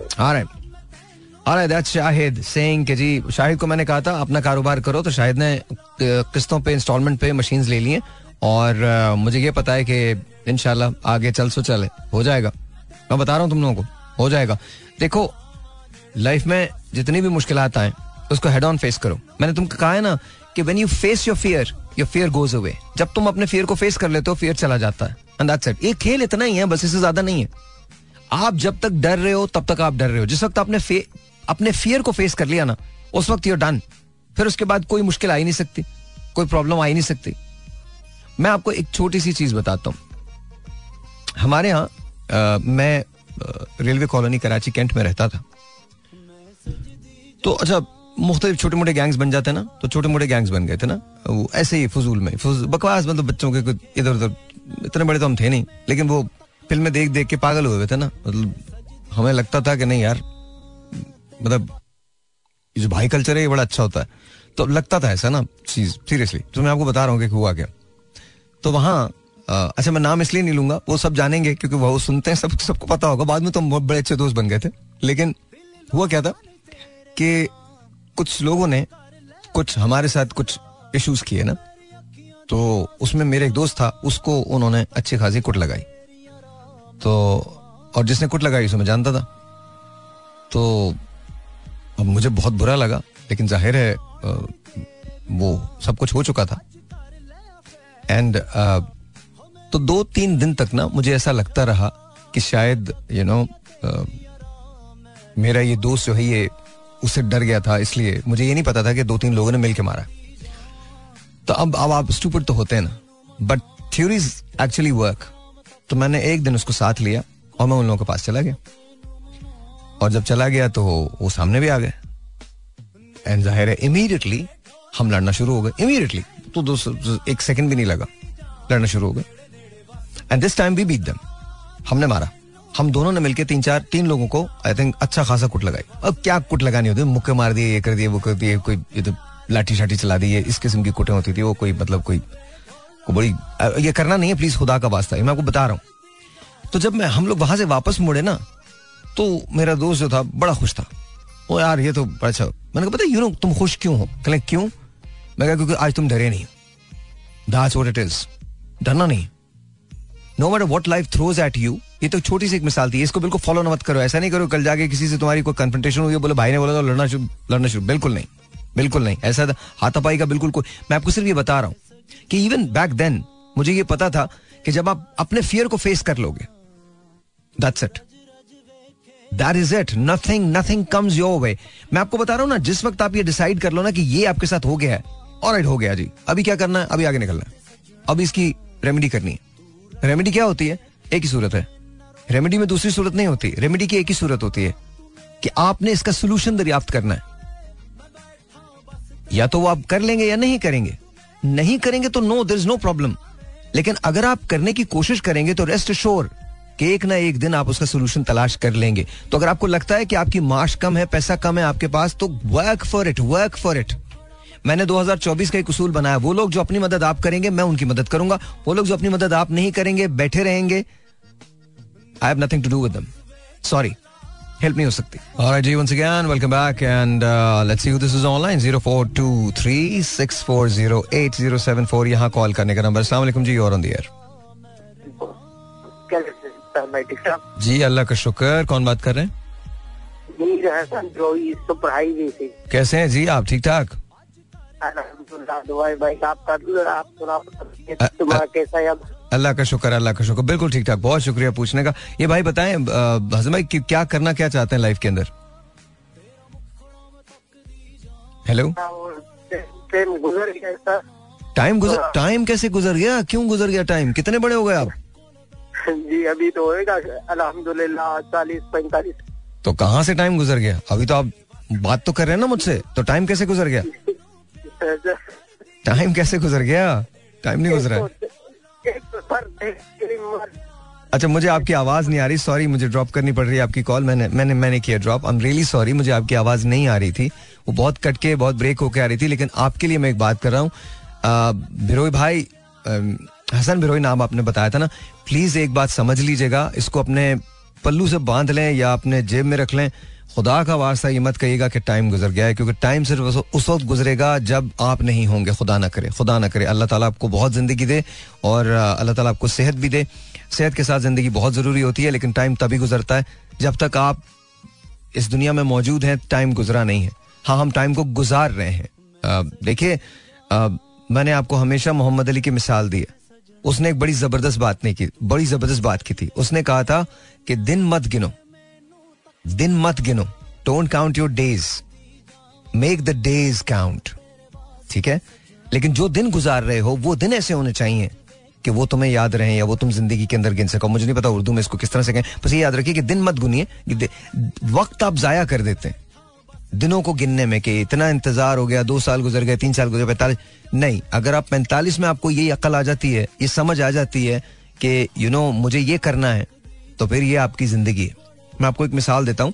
शाहिद सेइंग कि जी शाहिद को मैंने कहा था अपना कारोबार करो तो शाहिद ने किस्तों पे इंस्टॉलमेंट पे मशीन्स ले ली लिए और मुझे ये पता है कि इनशाला आगे चल सो चले। हो जाएगा। मैं बता रहा हूँ तुम लोगों को हो जाएगा। देखो लाइफ में जितनी भी मुश्किल आए उसको हेड ऑन फेस करो। मैंने तुमको कहा है ना कि when you face your fear your fear goes away जब तुम अपने फियर को फेस कर लेते हो फियर चला जाता है। एंड दैट्स इट ये खेल इतना ही है, बस इससे ज़्यादा नहीं है। आप जब तक डर रहे हो, तब तक आप डर रहे हो। जिस वक्त आपने अपने फियर को फेस कर लिया ना, उस वक्त यूर डन फिर उसके बाद कोई मुश्किल आ ही नहीं सकती। कोई प्रॉब्लम आ ही नहीं सकती। मैं आपको एक छोटी सी चीज़ बताता हूँ। हमारे यहाँ मैं रेलवे कॉलोनी कराची, कैंट में रहता था। तो अच्छा मुख्तलिफ़ छोटे मोटे गैंग्स बन जाते ना तो छोटे मोटे गैंग्स बन गए थे ना। वो ऐसे ही फजूल में बकवास मतलब बच्चों के इधर उधर इतने बड़े तो हम थे नहीं, लेकिन वो फ़िल्में देख देख के पागल हुए थे ना। मतलब हमें लगता था कि नहीं यार मतलब जो भाई कल्चर है, ये बड़ा अच्छा होता है। तो लगता था ऐसा ना चीज़ सीरियसली तो मैं आपको बता रहा हूँ कि हुआ क्या। तो वहाँ अच्छा मैं नाम इसलिए नहीं लूँगा, वो सब जानेंगे, क्योंकि वो सुनते हैं, सब, सबको पता होगा। बाद में तो बहुत बड़े अच्छे दोस्त बन गए थे। लेकिन हुआ क्या था कि कुछ लोगों ने कुछ हमारे साथ कुछ इश्यूज़ किए ना तो उसमें मेरे एक दोस्त था उसको उन्होंने अच्छी खासी कुट लगाई। तो और जिसने कुट लगाई उसे मैं जानता था। तो अब मुझे बहुत बुरा लगा लेकिन ज़ाहिर है वो सब कुछ हो चुका था। एंड तो दो तीन दिन तक ना मुझे ऐसा लगता रहा कि शायद यू you नो know, मेरा ये दोस्त जो है ये उससे डर गया था, इसलिए मुझे ये नहीं पता था कि दो तीन लोगों ने मिलकर मारा। तो अब अब आप स्टूपिड तो होते हैं ना। बट थ्योरीज एक्चुअली वर्क तो मैंने एक दिन उसको साथ लिया और मैं उन लोगों के पास चला गया। और जब चला गया तो वो सामने भी आ गए। एंड ज़ाहिर है इमीडिएटली हम लड़ना शुरू हो गए। इमीडिएटली तो दो एक सेकंड भी नहीं लगा। लड़ना शुरू हो गए। एंड दिस टाइम भी बीट दम हमने मारा। हम दोनों ने मिलकर तीन चार, तीन लोगों को आई थिंक अच्छा खासा कुट लगाई। अब क्या कुट लगानी होती है? मुक्के मार दिए, ये कर दिए, वो कर दिए, कोई ये तो लाठी शाठी चला दी इस किस्म की कुटें होती थी, वो कोई मतलब कोई को बड़ी ये करना नहीं है प्लीज़ खुदा का वास्ता है। मैं आपको बता रहा हूँ। तो जब मैं, हम लोग वहाँ से वापस मुड़े ना तो मेरा दोस्त जो था, बड़ा खुश था। ओ यार, ये तो अच्छा मैंने कहा, पता यू नो तुम खुश क्यों हो? कहले क्यों? मैं कहा, क्योंकि आज तुम डरे नहीं डरना नहीं। No matter what life throws at you ये तो छोटी सी एक मिसाल थी, इसको बिल्कुल फॉलो मत करो, ऐसा नहीं करो, कल जाके किसी से तुम्हारी कोई कन्फ्रंटेशन हुई बोले, भाई ने बोला तो लड़ना शुरू लड़ना शुरू, बिल्कुल नहीं बिल्कुल नहीं, ऐसा हाथापाई का बिल्कुल कोई, मैं आपको सिर्फ़ ये बता रहा हूँ कि इवन बैक देन मुझे ये पता था कि जब आप अपने फियर को फेस कर लोगे that's it that is it nothing nothing comes your way मैं आपको बता रहा हूँ ना, जिस वक्त आप ये डिसाइड कर लो ना कि ये आपके साथ हो गया है और हो गया जी, अभी क्या करना है, अभी आगे निकलना है अभी इसकी रेमेडी करनी है। रेमेडी क्या होती है? एक ही सूरत है। रेमेडी में दूसरी सूरत नहीं होती। रेमेडी की एक ही सूरत होती है कि आपने इसका सोल्यूशन दरियाफ्त करना है। या तो वो आप कर लेंगे या नहीं करेंगे। नहीं करेंगे तो no there is no problem लेकिन अगर आप करने की कोशिश करेंगे तो रेस्ट श्योर कि एक ना एक दिन आप उसका सोल्यूशन तलाश कर लेंगे। तो अगर आपको लगता है कि आपकी मार्श कम है, पैसा कम है आपके पास तो work for it work for it मैंने 2024 का एक उसूल बनाया। वो लोग जो अपनी मदद आप करेंगे, मैं उनकी मदद करूँगा। वो लोग जो अपनी मदद आप नहीं करेंगे, बैठे रहेंगे। I have nothing to do with them sorry help नहीं हो सकती Alright, ji once again welcome back and uh, let's see who this is online. 0423640874 यहाँ कॉल करने का नंबर वालेकुम जी और ऑन द एयर जी अल्लाह का शुक्र कौन बात कर रहे हैं जो इसको पढ़ाई थी कैसे हैं जी आप ठीक ठाक भाई आपका आप कैसा है अल्लाह का शुक्र अल्लाह का शुक्र। बिल्कुल ठीक ठाक बहुत शुक्रिया पूछने का। ये भाई बताएँ हजम भाई कि- क्या करना क्या चाहते हैं लाइफ के अंदर? हेलो? ट्रेन गुजर गया टाइम गुजर टाइम कैसे गुजर गया? क्यों गुजर गया टाइम? कितने बड़े हो गए आप? जी अभी तो होएगा अल्हम्दुलिल्लाह चालीस पैंतालीस। तो कहाँ से टाइम गुजर गया? अभी तो आप बात तो कर रहे हैं ना मुझसे तो टाइम कैसे गुजर गया? टाइम कैसे गुजर गया? टाइम नहीं गुजरा है। अच्छा मुझे आपकी आवाज़ नहीं आ रही। सॉरी मुझे ड्रॉप करनी पड़ रही है आपकी कॉल मैंने मैंने मैंने किया drop I am really sorry मुझे आपकी आवाज़ नहीं आ रही थी। वो बहुत कट के, बहुत ब्रेक होके आ रही थी, लेकिन आपके लिए मैं एक बात कर रहा हूँ। भिरोई भाई हसन भिरोई नाम आपने बताया था ना प्लीज़ एक बात समझ लीजिएगा। इसको अपने पल्लू से बाँध लें या अपने जेब में रख लें। खुदा का वास्ता ये मत कहिएगा कि टाइम गुजर गया है, क्योंकि टाइम सिर्फ़ उस- वक्त गुजरेगा जब आप नहीं होंगे, खुदा ना करे, खुदा ना करे। अल्लाह ताला आपको बहुत ज़िंदगी दे और अल्लाह ताला आपको सेहत भी दे। सेहत के साथ ज़िंदगी बहुत ज़रूरी होती है, लेकिन टाइम तभी गुजरता है जब तक आप इस दुनिया में मौजूद हैं टाइम गुजरा नहीं है। हाँ हम टाइम को गुजार रहे हैं। देखिए मैंने आपको हमेशा मोहम्मद अली की मिसाल दी है। उसने एक बड़ी ज़बरदस्त बात नहीं की, बड़ी ज़बरदस्त बात की थी। उसने कहा था कि दिन मत गिनो दिन मत गिनो। Don't count your days make the days count ठीक है? लेकिन जो दिन गुजार रहे हो, वो दिन ऐसे होने चाहिए कि वो तुम्हें याद रहे या वो तुम ज़िंदगी के अंदर गिन सको। मुझे नहीं पता उर्दू में इसको किस तरह से कहें। बस ये याद रखिए कि दिन मत गुनिए वक्त आप जाया कर देते हैं। दिनों को गिनने में कि इतना इंतज़ार हो गया, दो साल गुजर गए, तीन साल गुजर पैंतालीस। नहीं, अगर आप पैंतालीस में आपको ये अकल आ जाती है, ये समझ आ जाती है कि यू नो मुझे ये करना है तो फिर ये आपकी ज़िंदगी है। मैं आपको एक मिसाल देता हूँ।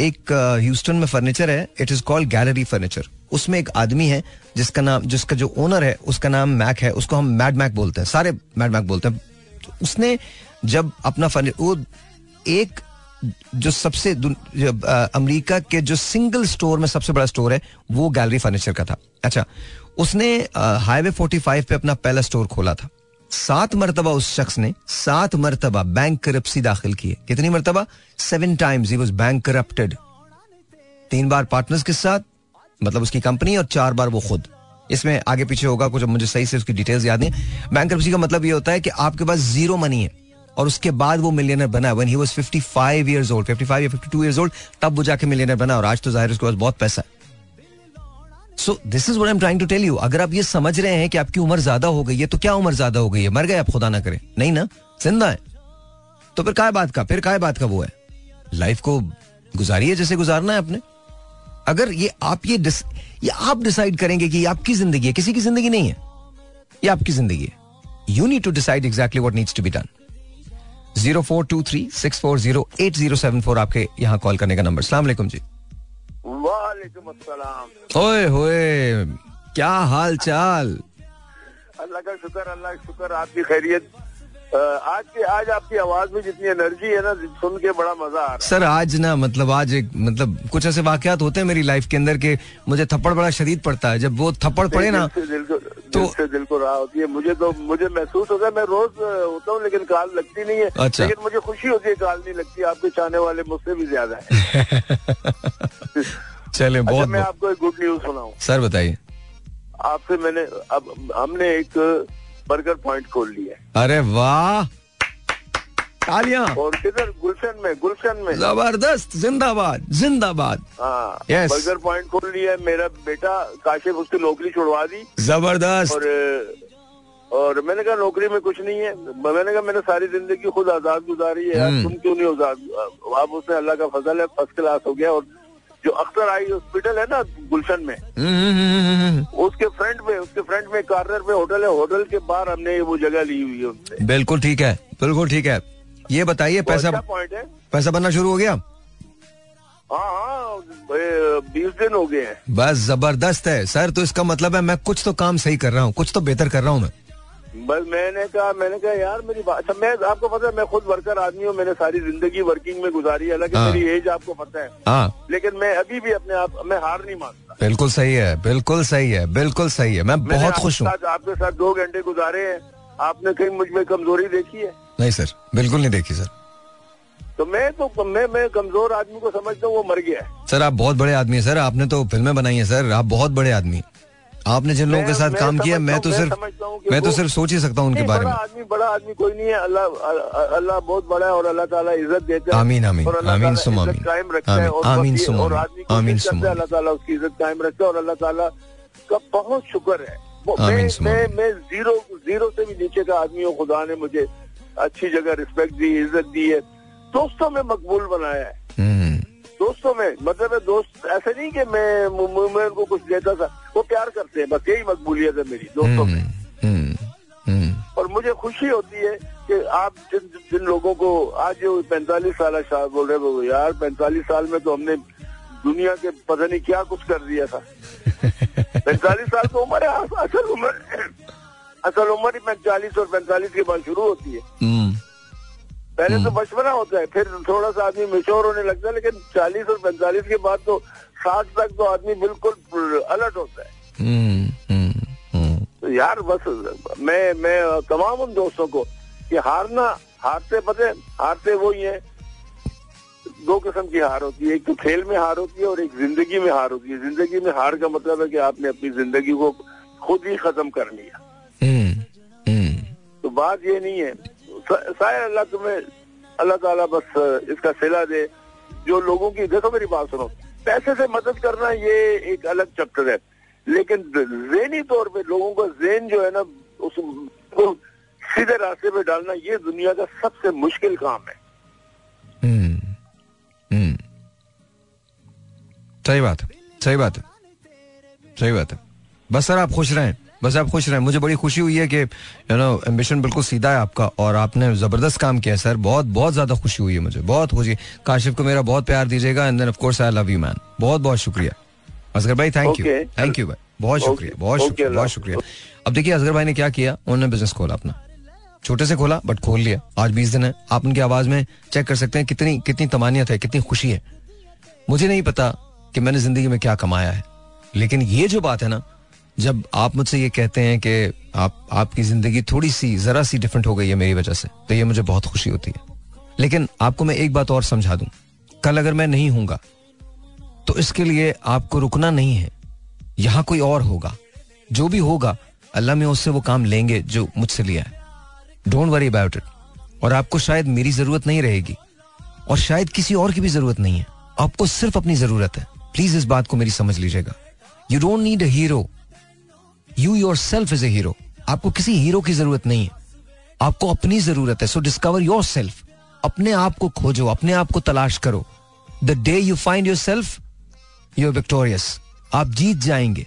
एक ह्यूस्टन में फर्नीचर है it is called Gallery Furniture. उसमें एक आदमी है जिसका नाम जिसका जो ओनर है उसका नाम मैक है उसको हम मैड मैक बोलते हैं सारे मैड मैक बोलते हैं। तो उसने जब अपना फर्नीचर वो एक जो सबसे दुन- जो, अ, अमेरिका के जो सिंगल स्टोर में सबसे बड़ा स्टोर है वो गैलरी फर्नीचर का था। अच्छा उसने हाईवे 45 पे अपना पहला स्टोर खोला था। सात मरतबा उस शख्स ने सात मरतबा बैंक करप्सी दाखिल की है कितनी मरतबा? Seven times he was bank corrupted तीन बार पार्टनर्स के साथ मतलब उसकी कंपनी और चार बार वो खुद। इसमें आगे पीछे होगा कुछ मुझे सही से उसकी डिटेल्स याद नहीं। बैंक करप्सी का मतलब ये होता है कि आपके पास ज़ीरो मनी है और उसके बाद वो मिलियनर बना when he was 55 years old 55 या 52 इयर्स ओल्ड तब वो जाके मिलियनर बना और आज तो ज़ाहिर उसके पास बहुत पैसा है। So this is what I am trying to tell you अगर आप ये समझ रहे हैं कि आपकी उम्र ज़्यादा हो गई है तो क्या उम्र ज़्यादा हो गई है? मर गए आप खुदा ना करे। नहीं ना? ज़िंदा है। तो फिर काय बात का? फिर काय बात का वो है? लाइफ को गुजारिए जैसे गुजारना है अपने अगर ये आप ये डिस, ये आप डिसाइड करेंगे कि ये आपकी ज़िंदगी है किसी की ज़िंदगी नहीं है। ये आपकी ज़िंदगी है। You need to decide exactly what needs to be done zero four two three six four zero eight zero seven four आपके यहाँ कॉल करने का नंबर सलाम जी। वालेकुम अस्सलाम। ओए होए क्या हाल चाल अल्लाह का शुक्र अल्लाह का शुक्र आपकी खैरियत। आज के आज आपकी आवाज़ में जितनी एनर्जी है ना सुन के बड़ा मज़ा आ रहा सर आज ना मतलब आज एक मतलब कुछ ऐसे वाकयात होते हैं मेरी लाइफ के अंदर के मुझे थप्पड़ बड़ा शदीद पड़ता है। जब वो थप्पड़ पड़े ना दिल को तो- दिल से दिल को राह होती है। मुझे तो मुझे महसूस होता है मैं रोज होता हूँ लेकिन काल लगती नहीं है। अच्छा। लेकिन मुझे खुशी होती है काल नहीं लगती। आपके चाहने वाले मुझसे भी ज़्यादा है। चले बहुत अच्छा मैं आपको एक गुड न्यूज़ सुनाऊं। सर बताइए। आपसे मैंने अब हमने एक बर्गर पॉइंट खोल लिया अरे वाह! तालियाँ। और किधर? गुलशन में गुलशन में। ज़बरदस्त! जिंदाबाद जिंदाबाद। हाँ Yes. बर्गर पॉइंट खोल लिया है। मेरा बेटा काशिफ उसकी नौकरी छुड़वा दी। ज़बरदस्त। और और मैंने कहा नौकरी में कुछ नहीं है। मैंने कहा मैंने सारी ज़िंदगी खुद आज़ाद गुजारी है। हम्म। तुम क्यों नहीं आज़ाद? अब उसने अल्लाह का फजल है फ़र्स्ट क्लास हो गया और जो अख्तर आई हॉस्पिटल है ना गुलशन में हम्म, हम्म, हम्म, उसके फ्रंट में उसके फ्रंट में कार्नर पे होटल है होटल के बाहर हमने वो जगह ली हुई है बिल्कुल ठीक है बिल्कुल ठीक है। ये बताइए पैसा पॉइंट है। पैसा बनना शुरू हो गया? हाँ हाँ बीस दिन हो गए हैं। बस ज़बरदस्त है। सर तो इसका मतलब है मैं कुछ तो काम सही कर रहा हूँ कुछ तो बेहतर कर रहा हूँ मैं। बस मैंने कहा मैंने कहा यार मेरी बात अच्छा मैं आपको पता है मैं खुद वर्कर आदमी हूँ मैंने सारी ज़िंदगी वर्किंग में गुजारी है हालाँकि हाँ। मेरी एज आपको पता है। हाँ। लेकिन मैं अभी भी अपने आप मैं हार नहीं मानता। बिल्कुल सही है बिल्कुल सही है बिल्कुल सही है। मैं बहुत खुश हूँ। आपके साथ दो घंटे गुजारे हैं। आपने कहीं मुझमें कमज़ोरी देखी है? नहीं सर बिल्कुल नहीं देखी सर। तो मैं तो मैं मैं कमज़ोर आदमी को समझता हूँ वो मर गया है। सर आप बहुत बड़े आदमी है सर। आपने तो फ़िल्में बनाई है सर। आप बहुत बड़े आदमी। आपने जिन लोगों के साथ काम किया मैं तो सिर्फ़ मैं तो सिर्फ़ सोच ही सकता हूँ उनके बारे में। आदमी बड़ा आदमी कोई नहीं है। अल्लाह अल्लाह बहुत बड़ा है और अल्लाह ताला इज़्ज़त देता है। आमीन, आमीन, आमीन, सुम आमीन। आमीन, सुम आमीन, सुम। अल्लाह ताला उसकी इज़्ज़त कायम रखता है और अल्लाह ताला का बहुत शुक्र है। मैं मैं मैं ज़ीरो ज़ीरो से भी नीचे का आदमी हूँ खुदा ने मुझे अच्छी जगह रिस्पेक्ट दी इज़्ज़त दी है। दोस्तों में मकबूल बनाया है। हम्म, दोस्तों में मतलब है दोस्त ऐसे नहीं कि मैं मु- उनको कुछ देता था। वो प्यार करते हैं बस यही मकबूलियत है मेरी दोस्तों में। हम्म, हम्म, हम्म, और मुझे खुशी होती है कि आप जिन जिन लोगों को आज जो पैंतालीस साल शाह बोल रहे हो यार पैंतालीस साल में तो हमने दुनिया के पता नहीं क्या कुछ कर दिया था। पैंतालीस साल तो उम्र है असल उम्र असल उम्र ही पैंतालीस और पैंतालीस के बाद शुरू होती है। पहले तो बचपना होता है फिर थोड़ा सा आदमी मेच्योर होने लगता है लेकिन चालीस और पैंतालीस के बाद तो साठ तक तो आदमी बिल्कुल अलर्ट होता है। हम्म, हम्म, हम्म, तो यार बस मैं मैं तमाम उन दोस्तों को कि हारना हारते पते हारते वो ही है। दो किस्म की हार होती है एक तो खेल में हार होती है और एक ज़िंदगी में हार होती है। ज़िंदगी में हार का मतलब है कि आपने अपनी ज़िंदगी को खुद ही खत्म कर लिया। हम्म, हम्म, तो बात ये नहीं है सा- शायद अल्लाह तुम्हें अल्लाह ताला बस इसका सिला दे। जो लोगों की देखो मेरी बात सुनो। पैसे से मदद करना ये एक अलग चैप्टर है। लेकिन जहनी तौर पे लोगों का जेन जो है ना उस को सीधे रास्ते पे डालना ये दुनिया का सबसे मुश्किल काम है। हम्म, हम्म। सही बात है सही बात है सही बात है। बस सर आप खुश रहें। बस आप खुश रहें। मुझे बड़ी खुशी हुई है कि यू नो एम्बिशन बिल्कुल सीधा है आपका और आपने ज़बरदस्त काम किया सर। बहुत बहुत ज़्यादा खुशी हुई है मुझे। बहुत खुशी। काशिफ को मेरा बहुत प्यार दीजिएगा and then of course I love you man बहुत बहुत शुक्रिया। असगर भाई थैंक यू थैंक यू भाई। बहुत शुक्रिया बहुत शुक्रिया बहुत शुक्रिया। अब देखिए असगर भाई ने क्या किया? उन्होंने बिज़नेस खोला अपना। छोटे से खोला बट खोल लिया। आज बीस दिन है। आप उनकी आवाज़ में चेक कर सकते हैं कितनी कितनी तमानियत है कितनी खुशी है। मुझे नहीं पता कि मैंने ज़िंदगी में क्या कमाया है। लेकिन ये जो बात है ना जब आप मुझसे ये कहते हैं कि आप, आपकी ज़िंदगी थोड़ी सी, जरा सी डिफरेंट हो गई है मेरी वजह से तो ये मुझे बहुत खुशी होती है। लेकिन आपको मैं एक बात और समझा दूँ। कल अगर मैं नहीं हूँगा तो इसके लिए आपको रुकना नहीं है। यहाँ कोई और होगा। जो भी होगा, अल्लाह में उससे वो काम लेंगे जो मुझसे लिया है। डोंट वरी अबाउट इट और आपको शायद मेरी ज़रूरत नहीं रहेगी। और शायद किसी और की भी ज़रूरत नहीं है। आपको सिर्फ़ अपनी ज़रूरत है। प्लीज़ इस बात को मेरी समझ लीजिएगा। You don't need a hero you yourself is a hero आपको किसी हीरो की ज़रूरत नहीं है। आपको अपनी ज़रूरत है। सो डिस्कवर योर सेल्फ अपने आप को खोजो अपने आप को तलाश करो। The day you find yourself you victorious आप जीत जाएँगे।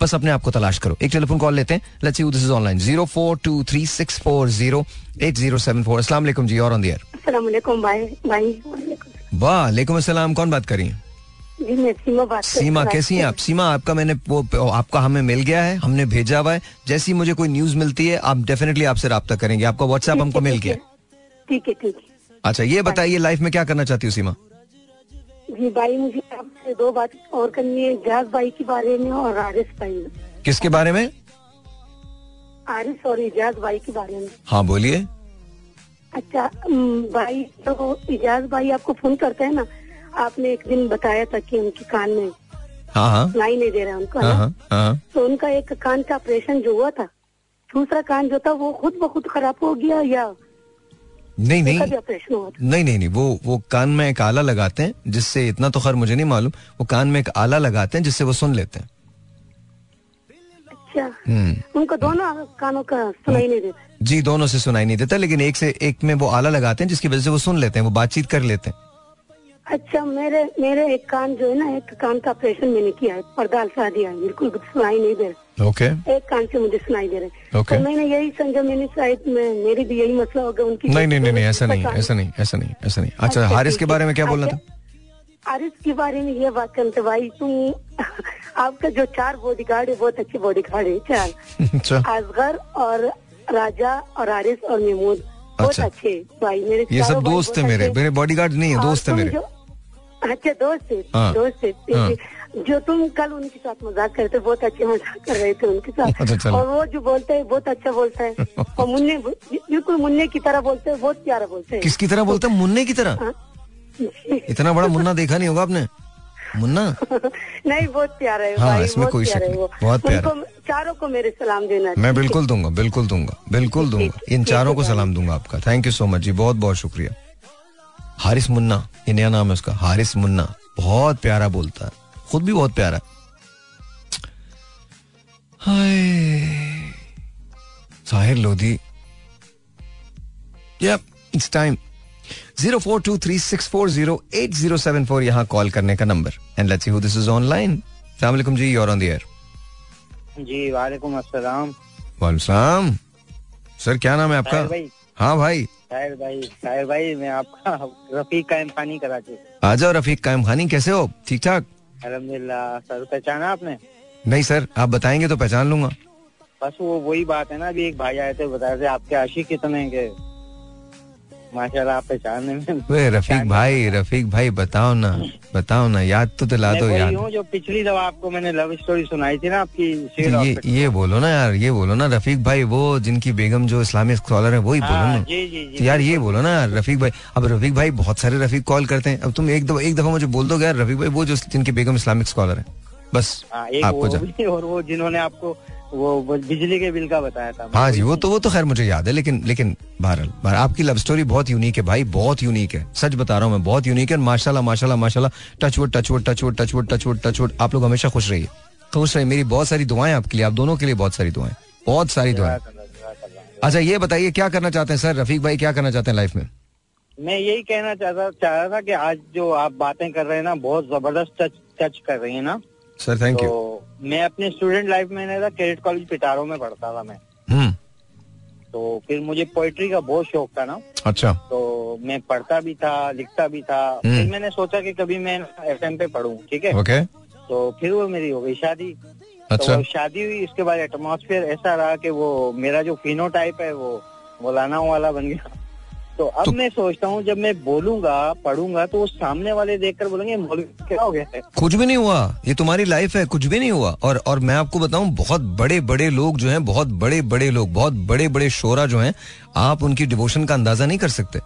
बस अपने आप को तलाश करो। एक टेलीफोन कॉल लेते हैं। Let's see this is online zero four two three six four zero eight zero seven four वालेकुम जी और ऑन दियर वालेकुम कौन बात करी हैं? जी मैं सीमा बात सीमा कैसी हैं आप? सीमा आपका मैंने वो आपका हमें मिल गया है हमने भेजा हुआ है। जैसी मुझे कोई न्यूज़ मिलती है आप डेफिनेटली आपसे रब्ता करेंगे। आपका व्हाट्सएप हमको मिल गया। ठीक है ठीक है। अच्छा ये बताइए लाइफ में क्या करना चाहती हूँ सीमा? जी भाई मुझे आपसे दो बात और करनी है जहाज़ भाई के बारे में और आरिस भाई में। किसके बारे में? आरिस और इजाज भाई के बारे में। हाँ बोलिए। अच्छा भाई तो इजाज भाई आपको फ़ोन करते हैं ना? आपने एक दिन बताया था कि उनके कान में हाँ हाँ। सुनाई नहीं दे रहा उनको है हाँ ना? हाँ तो उनका एक कान का ऑपरेशन जो हुआ था दूसरा कान जो था वो खुद ब खुद खराब हो गया या नहीं नहीं। नहीं नहीं नहीं वो वो कान में एक आला लगाते हैं जिससे इतना तो खैर मुझे नहीं मालूम वो कान में एक आला लगाते हैं जिससे वो सुन लेते हैं। अच्छा। हम्म। उनको दोनों कानों का सुनाई नहीं देता? जी दोनों से सुनाई नहीं देता लेकिन एक से एक में वो आला लगाते हैं जिसकी वजह से वो सुन लेते हैं वो बातचीत कर लेते हैं। अच्छा मेरे मेरे एक कान जो है ना एक कान का ऑपरेशन मैंने किया है। पर्दा सा दिया है बिल्कुल सुनाई नहीं दे रहा। Okay okay. एक कान से मुझे सुनाई दे रहे। ओके तो मैंने यही समझा मैंने शायद मैं मेरी भी यही मसला होगा उनकी। नहीं नहीं नहीं ऐसा नहीं ऐसा नहीं ऐसा नहीं ऐसा नहीं। अच्छा अच्छा, हारिस के बारे में क्या बोलना था? अच्छा, हारिस के बारे में ये बात करते भाई तुम आपका जो चार बॉडी गार्ड है बहुत अच्छे बॉडी गार्ड है चार। अच्छा। असगर और राजा और हारिस और महमूद। अच्छा। अच्छे। भाई मेरे ये सब दोस्त है मेरे। मेरे बॉडी गार्ड नहीं है दोस्त है मेरे। अच्छा दोस्त है हाँ। दोस्त है। हाँ। जो तुम कल उनके साथ मज़ाक करते बहुत अच्छे मज़ाक कर रहे थे उनके अच्छा, साथ चलो। और वो जो बोलते हैं बहुत अच्छा बोलता है। और मुन्ने बिल्कुल मुन्ने की तरह बोलते हैं बहुत प्यारा बोलते हैं। किसकी तरह बोलते हैं? मुन्ने की तरह? हाँ। इतना बड़ा मुन्ना देखा नहीं होगा आपने? मुन्ना? नहीं बहुत प्यारा है हाँ, इसमें कोई शक नहीं, बहुत प्यारा। चारों को मेरे सलाम देना मैं बिल्कुल दूँगा बिल्कुल दूँगा बिल्कुल दूँगा। इन चारों को सलाम दूँगा आपका। थैंक यू सो मच जी बहुत बहुत शुक्रिया। हारिस मुन्ना ये नया नाम है उसका। हारिस मुन्ना बहुत प्यारा बोलता है। खुद भी बहुत प्यारा है हाय Sahir Lodhi yep it's time 0423640807 यहाँ कॉल करने का number. And let's see who this is online वालेकुम जी you're on the air. जी वालेकुम अस्सलाम। वालेकुम सलाम सर क्या नाम है आपका? भाई। हाँ भाई। साहिर भाई साहिर भाई मैं आपका रफीक कायम खानी कराची। आ जाओ रफीक कायम खानी कैसे हो? ठीक ठाक? अलहमदिल्ला सर पहचाना आपने? नहीं सर आप बताएँगे तो पहचान लूँगा। बस वो वही बात है ना अभी एक भाई आए थे बता रहे थे आपके आशिक कितने के। माशाल्लाह आप पहचानने में रफीक भाई रफीक भाई बताओ ना बताओ ना याद तो दिला दो हूँ जो पिछली दफ़ा आपको मैंने लव स्टोरी सुनाई थी ना आपकी ये ये बोलो ना यार ये बोलो ना रफीक भाई वो जिनकी बेगम जो इस्लामिक स्कॉलर है वही बोलो हाँ, ना। जी जी तो यार ये बोलो ना यार रफीक भाई अब रफीक भाई बहुत सारे रफीक कॉल करते हैं। अब तुम एक दफ़ा एक दफ़ा मुझे बोल दो यार रफीक भाई वो जो जिनकी बेगम इस्लामिक स्कॉलर है। बस हाँ एक आपको और वो जिन्होंने आपको वो बिजली के बिल का बताया था। हाँ जी वो तो वो तो खैर मुझे याद है लेकिन लेकिन बहरहाल, आपकी लव स्टोरी बहुत यूनिक है भाई बहुत यूनिक है। सच बता रहा हूँ मैं बहुत यूनिक है माशाल्लाह माशाल्लाह माशाल्लाह touchwood touchwood touchwood touchwood touchwood touchwood आप लोग हमेशा खुश रहिए। खुश रहिए मेरी बहुत सारी दुआएँ आपके लिए आप दोनों के लिए बहुत सारी दुआएँ बहुत सारी दुआएँ। अच्छा ये बताइए क्या करना चाहते हैं सर रफीक भाई क्या करना चाहते हैं लाइफ में? मैं यही कहना चाहता चाह रहा था कि आज जो आप बातें कर रहे हैं ना बहुत ज़बरदस्त टच टच कर रही है ना। सर थैंक यू तो मैं अपने स्टूडेंट लाइफ में ना कैडेट कॉलेज पिटारो में पढ़ता था मैं। हम्म। तो फिर मुझे पोइट्री का बहुत शौक था ना। अच्छा। तो मैं पढ़ता भी था लिखता भी था। हम्म। फिर मैंने सोचा कि कभी मैं एफएम पे पढ़ू ठीक है? ओके तो फिर वो मेरी हो गई शादी। अच्छा। तो शादी हुई उसके बाद एटमोसफियर ऐसा रहा कि वो मेरा जो फिनोटाइप है वो मौलाना वाला बन गया। तो अब तो- मैं सोचता हूँ जब मैं बोलूँगा पढ़ूँगा तो वो सामने वाले देखकर बोलेंगे क्या हो गया है? कुछ भी नहीं हुआ। ये तुम्हारी लाइफ है कुछ भी नहीं हुआ। और और मैं आपको बताऊँ बहुत बड़े बड़े लोग जो हैं बहुत बड़े बड़े लोग बहुत बड़े बड़े शोरा जो हैं आप उनकी डिवोशन का अंदाज़ा नहीं कर सकते।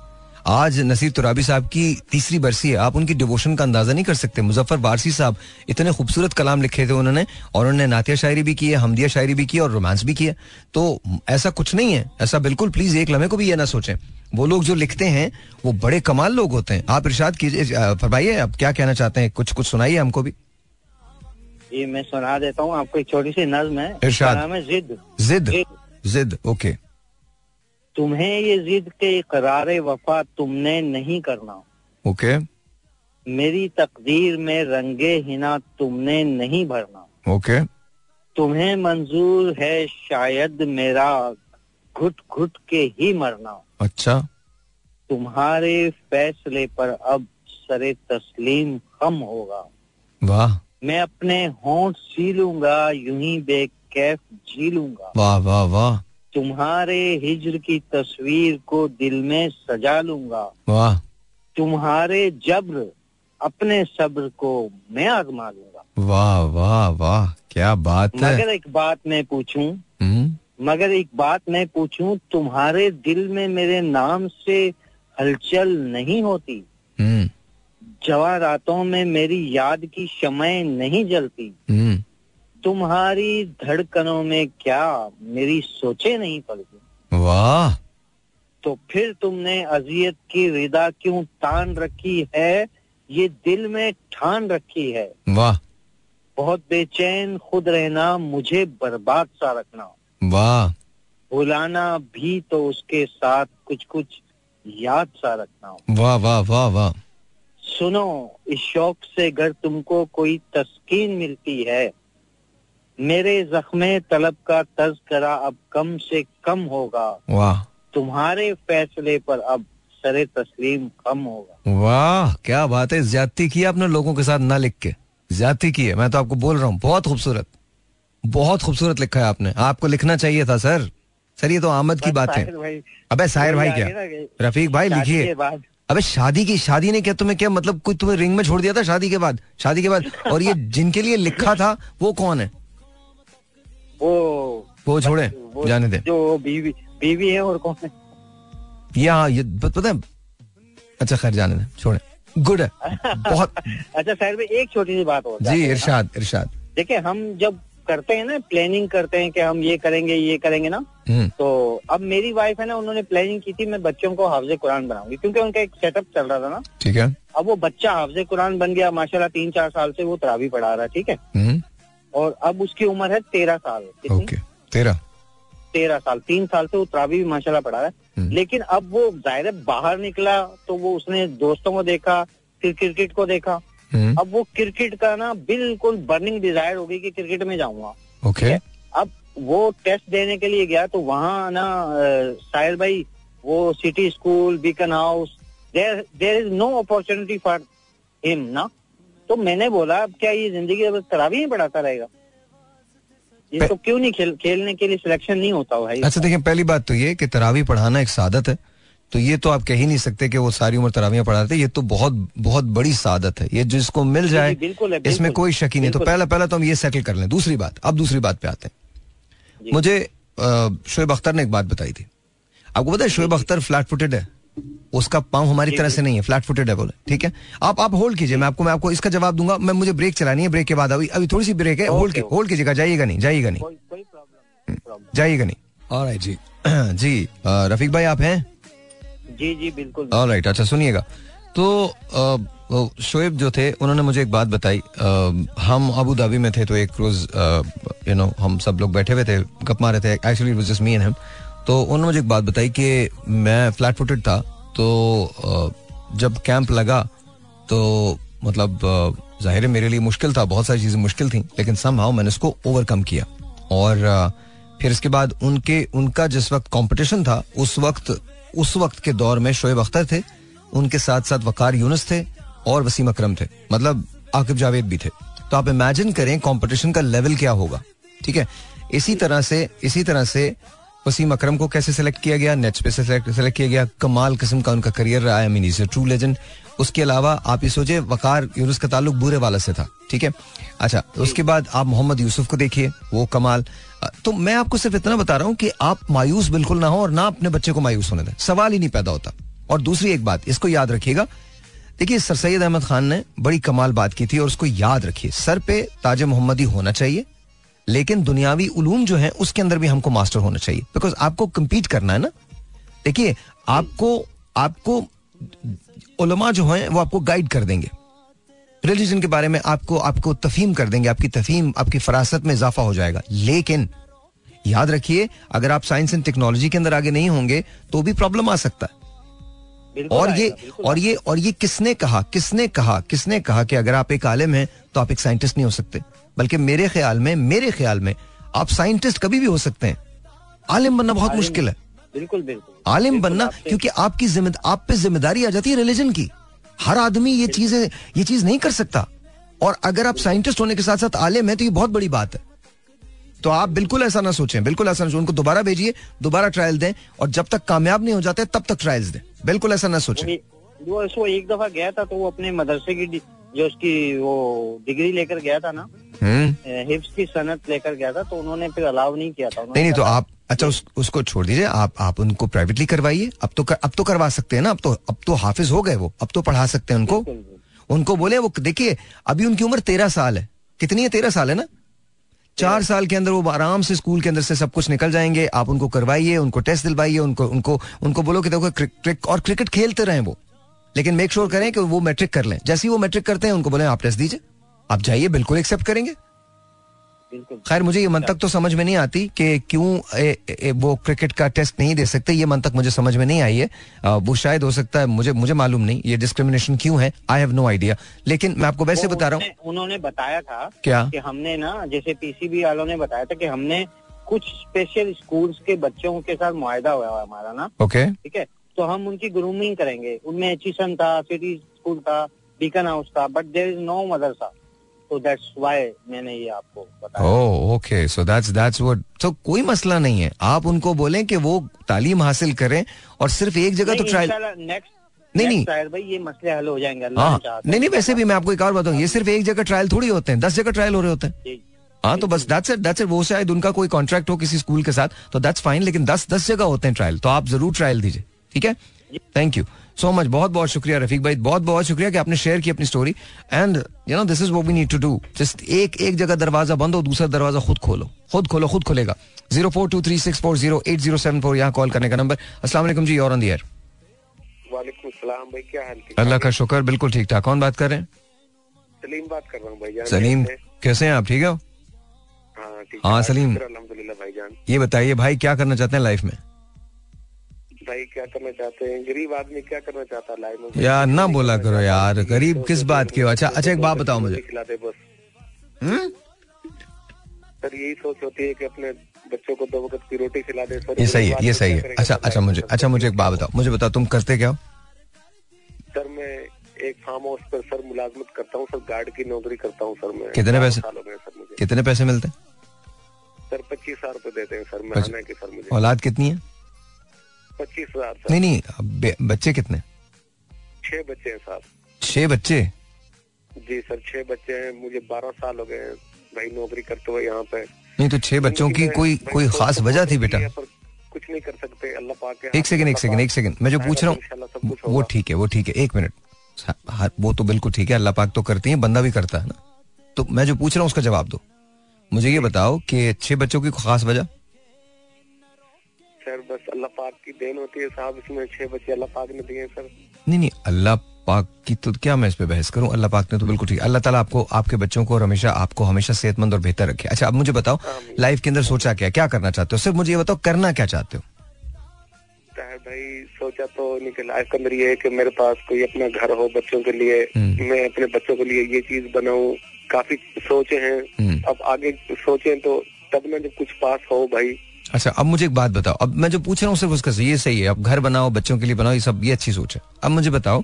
आज नसीर तुराबी साहब की तीसरी बरसी है। आप उनकी डिवोशन का अंदाज़ा नहीं कर सकते। मुजफ्फर वारसी साहब इतने खूबसूरत कलाम लिखे थे उन्होंने और उन्होंने नातिया शायरी भी की है हमदिया शायरी भी की और रोमांस भी किया। तो ऐसा कुछ नहीं है। ऐसा बिल्कुल प्लीज़ एक लम्हे को भी ये ना सोचें। वो लोग जो लिखते हैं वो बड़े कमाल लोग होते हैं। आप इर्शाद कीजिए फरमाइए आप क्या कहना चाहते हैं? कुछ कुछ सुनाइए हमको भी। ये मैं सुना देता हूँ। आपको एक छोटी सी नज्म है। इरशाद। जिद। जिद। जिद ओके। तुम्हें ये जिद के करार वफा तुमने नहीं करना। ओके मेरी तकदीर में रंगे हिना तुमने नहीं भरना। ओके तुम्हें मंजूर है शायद मेरा घुट घुट के ही मरना। अच्छा। तुम्हारे फैसले पर अब सरे तस्लीम कम होगा। वाह। मैं अपने होंठ सी लूँगा यूँ ही बेकैफ जी लूँगा। वाह वाह वाह। तुम्हारे हिजर की तस्वीर को दिल में सजा लूँगा। वाह। तुम्हारे जब्र अपने सब्र को मैं आजमा लूँगा। वाह वाह वाह क्या बात है। मगर एक बात मैं पूछूँ हम्म, मगर एक बात मैं पूछूँ तुम्हारे दिल में मेरे नाम से हलचल नहीं होती। हम्म, जवा रातों में मेरी याद की शमय नहीं जलती। हम्म, तुम्हारी धड़कनों में क्या मेरी सोचे नहीं पलती वाह। तो फिर तुमने अजियत की रिदा क्यों तान रखी है? ये दिल में ठान रखी है। वाह। बहुत बेचैन खुद रहना मुझे बर्बाद सा रखना। वाह। बुलाना भी तो उसके साथ कुछ कुछ याद सा रखना। वाह वाह वाह वाह। सुनो इस शौक से अगर तुमको कोई तस्कीन मिलती है मेरे जख्म तलब का तस्करा अब कम से कम होगा। वाह। तुम्हारे फैसले पर अब सरे तस्लीम कम होगा। वाह क्या बात है। ज्यादती की आपने लोगों के साथ ना लिख के। ज्यादती की है। मैं तो आपको बोल रहा हूँ बहुत खूबसूरत। बहुत खूबसूरत लिखा है आपने। आपको लिखना चाहिए था सर। सर ये तो आमद की बात है। अबे साहिर भाई क्या? रफीक भाई लिखिए। अबे शादी की शादी ने क्या तुम्हें क्या मतलब कोई तुम्हें रिंग में छोड़ दिया था शादी के बाद? शादी के बाद? और ये जिनके लिए लिखा था वो कौन है? वो वो छोड़े जाने दे। जो बीवी बीवी है और कौन है? यहाँ ये पता है अच्छा खैर जाने दे छोड़े। गुड है। बहुत अच्छा में एक छोटी सी बात हो जी इरशाद इरशाद। देखिए हम जब करते हैं ना प्लानिंग करते हैं कि हम ये करेंगे ये करेंगे ना हम्म। तो अब मेरी वाइफ है ना उन्होंने प्लानिंग की थी मैं बच्चों को हाफजे कुरान बनाऊँगी क्योंकि उनका एक सेटअप चल रहा था ना। ठीक है। अब वो बच्चा हाफजे कुरान बन गया माशाल्लाह तीन चार साल से वो तरावी पढ़ा रहा है ठीक है? हम्म। और अब उसकी उम्र है तेरह साल ओके तेरह। तेरह साल तीन साल से वो तरावी भी माशाल्लाह पढ़ा रहा है। हम्म। लेकिन अब वो ज़ाहिर है बाहर निकला तो वो उसने दोस्तों को देखा फिर क्रिकेट को देखा। हम्म। अब वो क्रिकेट का ना बिल्कुल बर्निंग डिज़ायर हो गई कि क्रिकेट में जाऊँगा। ओके। अब वो टेस्ट देने के लिए गया तो वहाँ ना साहिल भाई वो City School Beaconhouse there there is no opportunity for him ना। तो मैंने बोला अब क्या ये ज़िंदगी बस तरावी ही पढ़ाता रहेगा? ये तो क्यों नहीं खेल खेलने के लिए सिलेक्शन नहीं होता भाई? अच्छा देखिए पहली बात तो ये कि तरावी पढ़ाना एक सादत है। तो ये तो आप कह ही नहीं सकते कि वो सारी उम्र तरावियाँ पढ़ाते ये तो बहुत बहुत बड़ी सादत है। ये जिसको मिल जाए बिल्कुल है, इसमें कोई शक ही नहीं। तो पहला पहला तो हम ये सेटल कर लें। दूसरी बात अब दूसरी बात पे आते हैं। मुझे शोएब अख्तर ने एक बात बताई थी। आपको पता है शोएब अख्तर फ्लैट फुटेड है? उसका पाँव हमारी तरह से नहीं है फ्लैट फुटेड है बोले। ठीक है? आप आप होल्ड कीजिए मैं आपको मैं आपको इसका जवाब दूँगा। मैं मुझे ब्रेक चलानी है ब्रेक के बाद अभी अभी थोड़ी सी ब्रेक है होल्ड होल्ड कीजिएगा जाइएगा नहीं जाइएगा नहीं। प्रॉब्लम जाइएगा नहीं। ऑलराइट जी। जी रफीक भाई आप हैं? जी जी बिल्कुल। राइट अच्छा सुनिएगा। तो शोएब जो थे उन्होंने मुझे एक बात बताई। हम अबू धाबी में थे तो एक रोज यू नो हम सब लोग बैठे हुए थे गप मारे थे। Actually was just me and him तो उन्होंने मुझे एक बात बताई कि मैं फ्लैट फुटेड था तो जब कैंप लगा तो मतलब ज़ाहिर है मेरे लिए मुश्किल था, बहुत सारी चीज़ें मुश्किल थी, लेकिन समहाउ मैंने उसको ओवरकम किया। और फिर इसके बाद उनके, उनका जिस वक्त कंपटीशन था, उस वक्त उस वक्त के दौर में शोएब अख्तर थे, उनके साथ साथ वकार यूनस थे और वसीम अक्रम थे मतलब आकिब जावेद भी थे। तो आप इमेजिन करें कंपटीशन का लेवल क्या होगा, ठीक है? इसी तरह से, इसी तरह से वसीम अकरम को कैसे सेलेक्ट किया गया? नेट्स पे सेलेक्ट किया गया। कमाल किस्म का उनका करियर रहा है मीन इज़ ट्रू लेजेंड उसके अलावा आप ये सोचे वकार यूनुस का ताल्लुक बुरे वाला से था ठीक है? अच्छा उसके बाद आप मोहम्मद यूसुफ को देखिए वो कमाल। तो मैं आपको सिर्फ़ इतना बता रहा हूँ कि आप मायूस बिल्कुल ना हो और ना अपने बच्चे को मायूस होने दें। सवाल ही नहीं पैदा होता। और दूसरी एक बात इसको याद रखिएगा। देखिए सर सैयद अहमद खान ने बड़ी कमाल बात की थी और उसको याद रखिए। सर पे ताज मोहम्मदी होना चाहिए लेकिन दुनियावी उलूम जो है उसके अंदर भी हमको मास्टर होना चाहिए। बिकॉज़ आपको compete करना है ना। देखिए आपको आपको उलमा जो हैं वो आपको गाइड कर देंगे। रिलीजन के बारे में आपको आपको तफहीम कर देंगे आपकी तफहीम आपकी फरासत में इजाफा हो जाएगा। लेकिन याद रखिए अगर आप साइंस एंड टेक्नोलॉजी के अंदर आगे नहीं होंगे तो भी प्रॉब्लम आ सकता है। और ये और ये और ये किसने कहा किसने कहा किसने कहा कि अगर आप एक आलिम हैं तो आप एक साइंटिस्ट नहीं हो सकते। बल्कि मेरे ख्याल में मेरे ख्याल में आप साइंटिस्ट कभी भी हो सकते हैं। आलिम बनना बहुत मुश्किल है। बिल्कुल बिल्कुल। आलिम बनना क्योंकि आपकी आप पे ज़िम्मेदारी आ जाती है रिलीजन की। हर आदमी ये चीज़ें ये चीज़ नहीं कर सकता। और अगर आप साइंटिस्ट होने के साथ साथ आलिम है तो ये बहुत बड़ी बात है। तो आप बिल्कुल ऐसा ना सोचें बिल्कुल ऐसा ना सोचें। उनको दोबारा भेजिए दोबारा ट्रायल दें और जब तक कामयाब नहीं हो जाते तब तक ट्रायल्स दें। बिल्कुल ऐसा ना सोचें। वो- वो एक दफ़ा गया था तो वो अपने मदरसे की जो उसकी वो डिग्री लेकर गया था ना हम्म। हिप्स की सनत लेकर गया था तो उन्होंने फिर अलाउ नहीं किया था नहीं नहीं तो आप अच्छा उस, उसको छोड़ दीजिए आप आप उनको प्राइवेटली करवाइए अब तो कर, अब तो करवा सकते हैं ना अब तो अब तो हाफिज हो गए वो अब तो पढ़ा सकते हैं उनको। उनको बोले वो देखिए अभी उनकी उम्र तेरह साल है। कितनी है तेरह साल है ना? चार साल के अंदर वो आराम से स्कूल के अंदर से सब कुछ निकल जाएँगे आप उनको करवाइए उनको टेस्ट दिलवाइए उनको उनको उनको बोलो कि देखो क्रिक, क्रिक, और क्रिकेट खेलते रहे वो। लेकिन मेक श्योर करें कि वो मैट्रिक कर लें। जैसे ही वो मैट्रिक करते हैं उनको बोले आप टेस्ट दीजिए। आप जाइए बिल्कुल एक्सेप्ट करेंगे। खैर मुझे ये मंतक तो समझ में नहीं आती कि क्यों ए, ए, वो क्रिकेट का टेस्ट नहीं दे सकते। ये मंतक मुझे समझ में नहीं आई है। वो शायद हो सकता है मुझे मुझे मालूम नहीं। ये डिस्क्रिमिनेशन क्यों है? आई हैव नो आइडिया लेकिन मैं आपको वैसे बता रहा हूँ। उन्होंने बताया था क्या? कि हमने ना जैसे पीसीबी वालों ने बताया था कि हमने कुछ स्पेशल स्कूल्स के बच्चों के साथ मुआदा हुआ हमारा ना। ओके ठीक है? तो हम उनकी ग्रूमिंग करेंगे। उनमें एचिसन था सिटी स्कूल था बीकन हाउस था बट देर इज़ नो मदरसा तो दैट्स व्हाई मैंने ये आपको बताया। ओह okay so that's that's what so कोई मसला नहीं है। आप उनको बोलें कि वो तालीम हासिल करें और सिर्फ़ एक जगह तो ट्रायल नेक्स्ट नहीं नहीं। भाई ये मसले हल हो जाएँगे हाँ। नहीं नहीं वैसे भी मैं आपको एक और बताऊँ। ये सिर्फ़ एक जगह ट्रायल थोड़ी होते हैं। दस जगह ट्रायल हो रहे होते हैं। हाँ तो बस दैट्स इट दैट्स इट वो शायद उनका कोई कॉन्ट्रैक्ट हो किसी स्कूल के साथ तो दैट्स फाइन लेकिन दस दस जगह होते हैं ट्रायल तो आप ज़रूर ट्रायल दीजिए। ठीक है? थैंक यू सो मच बहुत बहुत शुक्रिया रफीक भाई। बहुत बहुत शुक्रिया कि आपने शेयर की अपनी story and you know this is वो we need to do just एक एक जगह दरवाज़ा बंद हो दूसरा दरवाज़ा खुद खोलो। खुद खोलो खुद खोलेगा। Zero four two three six four zero eight zero seven four यहाँ कॉल करने का नंबर असला जी और ऑन भाई क्या अल्लाह का शुक्र बिल्कुल ठीक ठाक कौन बात कर रहे हैं? सलीम बात कर रहा हूँ भाई सलीम कैसे हैं? आप? ठीक है? हाँ, हाँ सलीम। भाईजान ये बताइए भाई क्या करना चाहते हैं लाइफ में? भाई क्या करना चाहते हैं? गरीब आदमी क्या करना चाहता है लाइफ में? यार ना बोला करो यार। गरीब किस बात की अच्छा अच्छा एक बात बताओ मुझे। खिलाते बस। हम्म? सर यही सोच होती है कि अपने बच्चों को दो वक्त की रोटी खिला दे। ये सही है ये सही है। अच्छा अच्छा मुझे अच्छा मुझे एक बात बताओ। मुझे बताओ तुम करते क्या हो? सर मैं एक फार्म हाउस पर सर मुलाजमत करता हूँ सर गार्ड की नौकरी करता हूँ सर मैं। कितने पैसे कितने पैसे मिलते हैं? सर पच्चीस हज़ार रूपए देते हैं सर महीने के सर मुझे। औलाद कितनी है? पच्चीस हज़ार नहीं नहीं बच्चे कितने? छह बच्चे हैं सर छह बच्चे? जी सर छह बच्चे हैं। मुझे बारह साल हो गए भाई नौकरी करते हुए यहाँ पे। नहीं तो छह बच्चों की कोई कोई खास वजह थी बेटा? कुछ नहीं कर सकते। अल्लाह पाक एक सेकंड एक सेकंड एक सेकंड मैं जो पूछ रहा हूँ वो ठीक है वो ठीक है। एक मिनट। वो तो बिल्कुल ठीक है अल्लाह पाक तो करती है बंदा भी करता है ना। तो मैं जो पूछ रहा हूँ उसका जवाब दो। मुझे ये बताओ कि छह बच्चों की खास वजह? सर बस अल्लाह पाक की देन होती है साहब इसमें छह बच्चे अल्लाह पाक ने दिए सर। नहीं नहीं अल्लाह पाक की तो क्या मैं इस पे बहस करूँ? अल्लाह पाक ने तो बिल्कुल ठीक अल्लाह ताला आपको आपके बच्चों को और हमेशा आपको हमेशा सेहतमंद और बेहतर रखे। अच्छा अब मुझे बताओ लाइफ के अंदर सोचा क्या क्या करना चाहते हो? सिर्फ़ मुझे ये बताओ करना क्या चाहते हो? भाई सोचा तो निकल लाइफ के अंदर ये है कि मेरे पास कोई अपना घर हो बच्चों के लिए। हम्म। मैं अपने बच्चों के लिए ये चीज़ बनाऊँ। काफ़ी सोचे हैं। हम्म। अब आगे सोचे तो तब मैं जब कुछ पास हो भाई अच्छा अब मुझे एक बात बताओ। अब मैं जो पूछ रहा हूँ सिर्फ़ उसका ये सही है अब घर बनाओ बच्चों के लिए बनाओ ये सब ये अच्छी सोच है। अब मुझे बताओ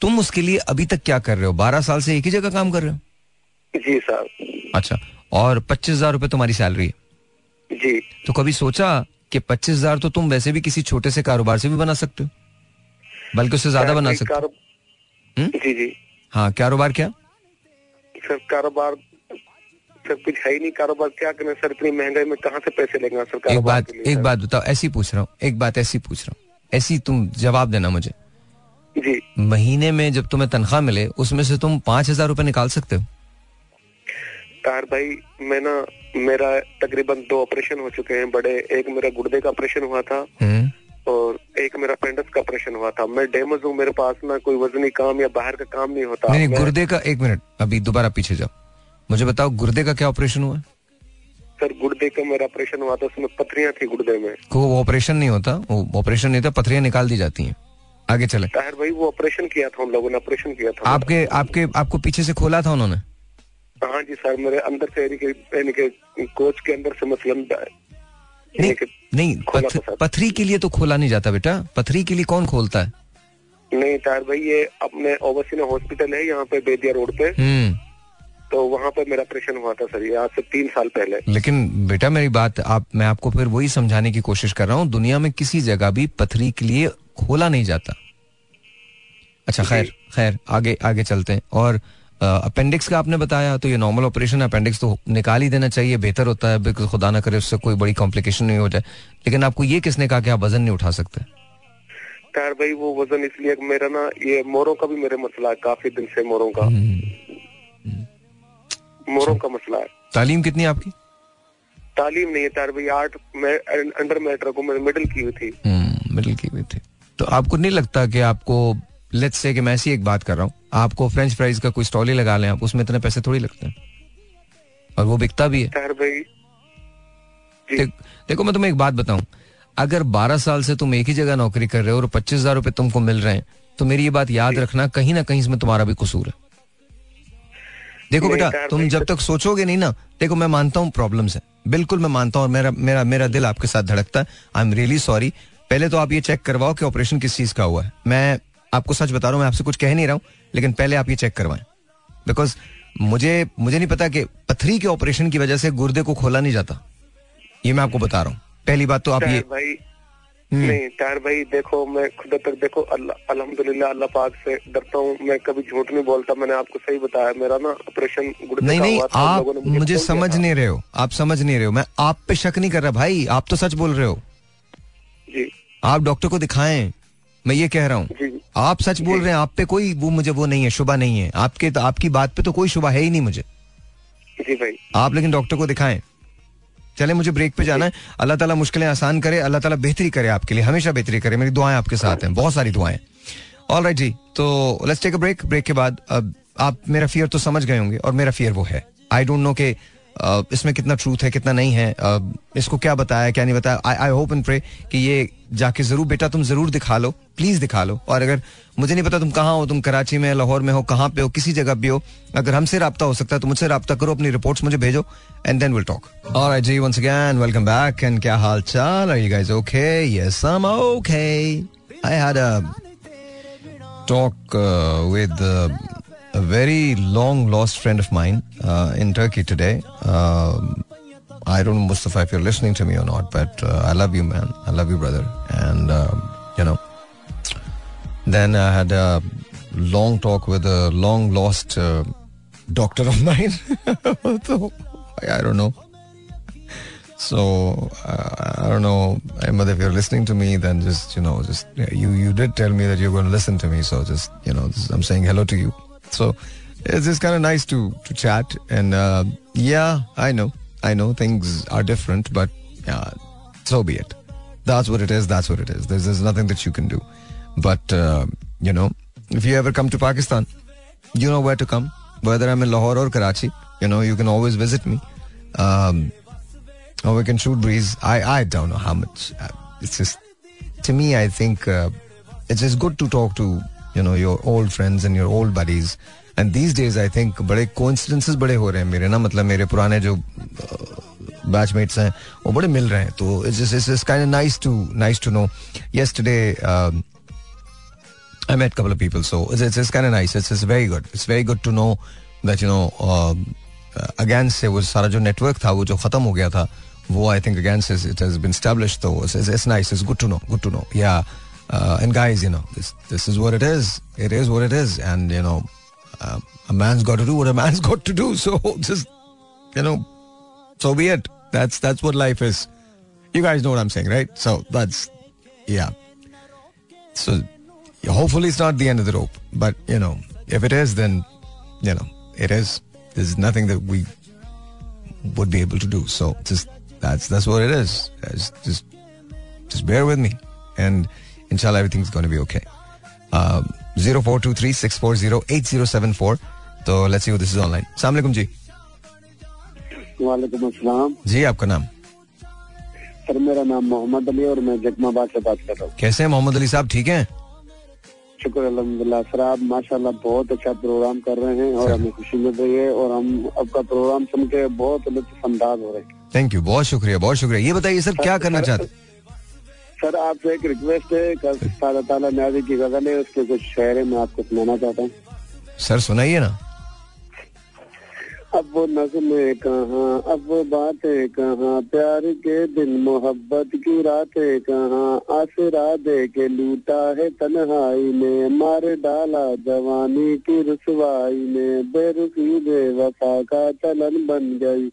तुम उसके लिए अभी तक क्या कर रहे हो? बारह साल से एक ही जगह काम कर रहे हो? जी सर। अच्छा और पच्चीस हज़ार रूपए तुम्हारी सैलरी है। जी। तो कभी सोचा कि पच्चीस हज़ार तो तुम वैसे भी किसी छोटे से कारोबार से भी बना सकते हो? बल्कि उससे ज़्यादा बना सकते हो। हम्म? जी जी। हाँ कारोबार क्या? सर कारोबार सर कुछ है ही नहीं कारोबार क्या करें सर इतनी महँगाई में कहाँ से पैसे लेंगे सर एक बात एक बात बताओ ऐसी पूछ रहा हूँ एक बात ऐसी पूछ रहा हूँ। ऐसी तुम जवाब देना मुझे। जी। महीने में जब तुम्हें तनख्वाह मिले उसमें से तुम पाँच हज़ार रूपए निकाल सकते हो। कार भाई मैं ना मेरा तकरीबन दो ऑपरेशन हो चुके हैं बड़े एक मेरा गुर्दे का ऑपरेशन हुआ था हम्म। और एक मेरा पेंडस का ऑपरेशन हुआ था। मैं डेमज हूँ मेरे पास ना कोई वजनी काम या बाहर का काम नहीं होता। नहीं, नहीं गुर्दे का एक मिनट अभी दोबारा पीछे जाओ। मुझे बताओ गुर्दे का क्या ऑपरेशन हुआ? सर गुर्दे का मेरा ऑपरेशन हुआ था उसमें पथरियाँ थी गुर्दे में। को वो ऑपरेशन नहीं होता वो ऑपरेशन नहीं था पथरियाँ निकाल दी जाती हैं। आगे चले। ताहिर भाई वो ऑपरेशन किया था हम लोगों ने ऑपरेशन किया था। आपके आपके आपको पीछे से खोला था उन्होंने? हाँ जी सर मेरे अंदर से यानी के कोच के अंदर से मसलन नहीं, नहीं पथ, पथरी के लिए तो खोला नहीं जाता बेटा। पथरी के लिए कौन खोलता है? नहीं तार भाई ये अपने ओवरसीना हॉस्पिटल है यहाँ पे बेदिया रोड पे। हम्म। तो वहाँ पर मेरा ऑपरेशन हुआ था सर ये आज से तीन साल पहले। लेकिन बेटा मेरी बात आप मैं आपको फिर वही समझाने की कोशिश कर रहा हूँ दुनिया में किसी जगह भी पथरी के लिए खोला नहीं जाता। अच्छा खैर खैर आगे आगे चलते हैं। और अपेंडिक्स का आपने बताया तो ये नॉर्मल ऑपरेशन अपेंडिक्स तो निकाल ही देना चाहिए बेहतर होता है बिल्कुल खुदा ना करे उससे कोई बड़ी कॉम्प्लिकेशन नहीं हो जाए। लेकिन आपको ये किसने कहा कि आप वज़न नहीं उठा सकते? यार भाई वो वज़न इसलिए मेरा ना ये मोरों का भी मेरे मसला है काफ़ी दिन से मोरों का। हम्म। मोरों का मसला है। तालीम कितनी आपकी? तालीम नहीं है तार भाई आठ अंडर मैटर को मैंने मिडिल की हुई थी। मिडिल हम्म, की हुई थी। तो आपको नहीं लगता कि आपको लेट्स से कि मैं ऐसी एक बात कर रहा हूँ आपको फ्रेंच फ्राइज का कोई स्टॉल ही लगा लें आप उसमें इतने पैसे थोड़ी लगते हैं? और वो बिकता भी है। भाई देखो मैं तुम्हें एक बात बताऊँ अगर 12 साल से तुम एक ही जगह नौकरी कर रहे हो और पच्चीस हज़ार रुपए तुमको मिल रहे हैं तो मेरी ये बात याद रखना कहीं ना कहीं इसमें तुम्हारा भी कसूर है। देखो बेटा तुम जब तक सोचोगे नहीं ना देखो मैं मानता हूँ प्रॉब्लम है। बिल्कुल मैं मानता हूँ मेरा मेरा मेरा दिल आपके साथ धड़कता है। आई एम रियली सॉरी पहले तो आप ये चेक करवाओ कि ऑपरेशन किस चीज़ का हुआ है। मैं आपको सच बता रहा हूँ मैं आपसे कुछ कह नहीं रहा हूँ लेकिन पहले आप ये चेक करवाएँ। बिकॉज़ मुझे मुझे नहीं पता कि पथरी के ऑपरेशन की वजह से गुर्दे को खोला नहीं जाता। ये मैं आपको बता रहा हूँ। पहली बात तो आप ये भाई। नहीं तार भाई देखो मैं खुद तक देखो अल्लाह अल्हम्दुलिल्लाह अल्लाह पाक से डरता हूँ। मैं कभी झूठ नहीं बोलता मैंने आपको सही बताया। मेरा ना ऑपरेशन नहीं नहीं आप मुझे समझ नहीं रहे हो। आप समझ नहीं रहे हो। मैं आप पे शक नहीं कर रहा भाई। आप तो सच बोल रहे हो। जी। आप डॉक्टर को दिखाएँ। मैं ये कह रहा हूँ। आप सच बोल रहे हैं आप पे कोई वो मुझे वो नहीं है शुभा नहीं है। आपके तो आपकी बात पे तो कोई शुभा है ही नहीं मुझे। जी भाई। आप लेकिन डॉक्टर को दिखाएँ। चले, मुझे ब्रेक पे जाना है। अल्लाह ताला मुश्किलें आसान करे, अल्लाह ताला बेहतरी करे आपके लिए, हमेशा बेहतरी करे। मेरी दुआएँ आपके साथ हैं, बहुत सारी दुआएँ। ऑल राइट जी तो let's take a break break के बाद, अब आप मेरा फियर तो समझ गए होंगे, और मेरा फियर वो है। आई डोंट नो के इसमें कितना ट्रूथ है, कितना नहीं है इसको क्या बताया, क्या नहीं बताया? I I hope and pray कि ये जाके ज़रूर, बेटा तुम ज़रूर दिखा लो प्लीज़ दिखा लो। और अगर मुझे नहीं पता तुम कहाँ हो, तुम कराची में, लाहौर में हो, कहाँ पे हो, किसी जगह भी हो, अगर हमसे रहा हो सकता है तो मुझसे रहा करो, अपनी रिपोर्ट्स मुझे भेजो and then will talk alright ji once again welcome back and क्या हाल चाल? Are you guys okay yes I am okay I had a talk with a very long lost friend of mine uh, in Turkey today. Um, I don't know, Mustafa, if you're listening to me or not, but uh, I love you, man. I love you, brother. And, um, you know, then I had a long talk with a long lost uh, doctor of mine. so, I don't know. So uh, I don't know, Ahmed, if you're listening to me, then just you know, just you you did tell me that you're going to listen to me. So just you know, I'm saying hello to you. So it's just kind of nice to to chat. And uh, yeah, I know, I know things are different, but yeah, so be it. That's what it is. That's what it is. There's there's nothing that you can do. But uh, you know, if you ever come to Pakistan, you know where to come. Whether I'm in Lahore or Karachi, you know, you can always visit me. Um, or we can shoot breeze. I I don't know how much. Uh, it's just to me, I think uh, it's just good to talk to You know your old friends and your old buddies and these days I think बड़े coincidences बड़े हो रहे हैं मेरे ना मतलब मेरे पुराने जो बैचमेट्स हैं वो बड़े मिल रहे हैं तो it's it's kind of nice to nice to know yesterday I met a couple of people, so it's it's, it's kind of nice. It's it's very good. It's very good to know that you know uh, again से वो सारा जो network था वो जो खत्म हो गया था वो आई थिंक अगेन से इट हैज बीन established तो it's, it's, it's nice. It's good to know. Good to know. Yeah. Uh, and guys, you know, this this is what it is. It is what it is, and you know, uh, a man's got to do what a man's got to do. So just, you know, so be it. That's that's what life is. You guys know what I'm saying, right? So that's, yeah. So hopefully it's not the end of the rope, but you know, if it is, then you know, it is. There's nothing that we would be able to do. So just that's that's what it is. Just just, just bear with me and inshallah everything's going to be okay. Uh, 0423-640-8074. तो let's see this is online अस्सलाम वालेकुम जी वालेकुम अस्सलाम जी आपका नाम sir मेरा नाम मोहम्मद अली और मैं जगमाबाद से बात कर रहा हूँ। कैसे हैं मोहम्मद अली साहब? ठीक हैं? शुक्र अलहमदिल्ला सर आप माशाल्लाह बहुत अच्छा प्रोग्राम कर रहे हैं और हमें खुशी मिल रही है और हम आपका प्रोग्राम सुन के बहुत लुत्फ अंदाज हो रहे हैं। थैंक यू बहुत शुक्रिया बहुत शुक्रिया। ये बताइए सर क्या करना चाहते सर आपसे एक रिक्वेस्ट है कल ताला ताला न्याजी की गज़ल है उसके कुछ शहर है मैं आपको सुनाना चाहता हूँ। सर सुनाइए ना। अब वो नज़में कहाँ अब वो बातें कहाँ प्यार के दिन मोहब्बत की रातें कहाँ आसरा दे के लूटा है तन्हाई ने मार डाला जवानी की रसवाई ने बेरुखी बेवफा का चलन बन गई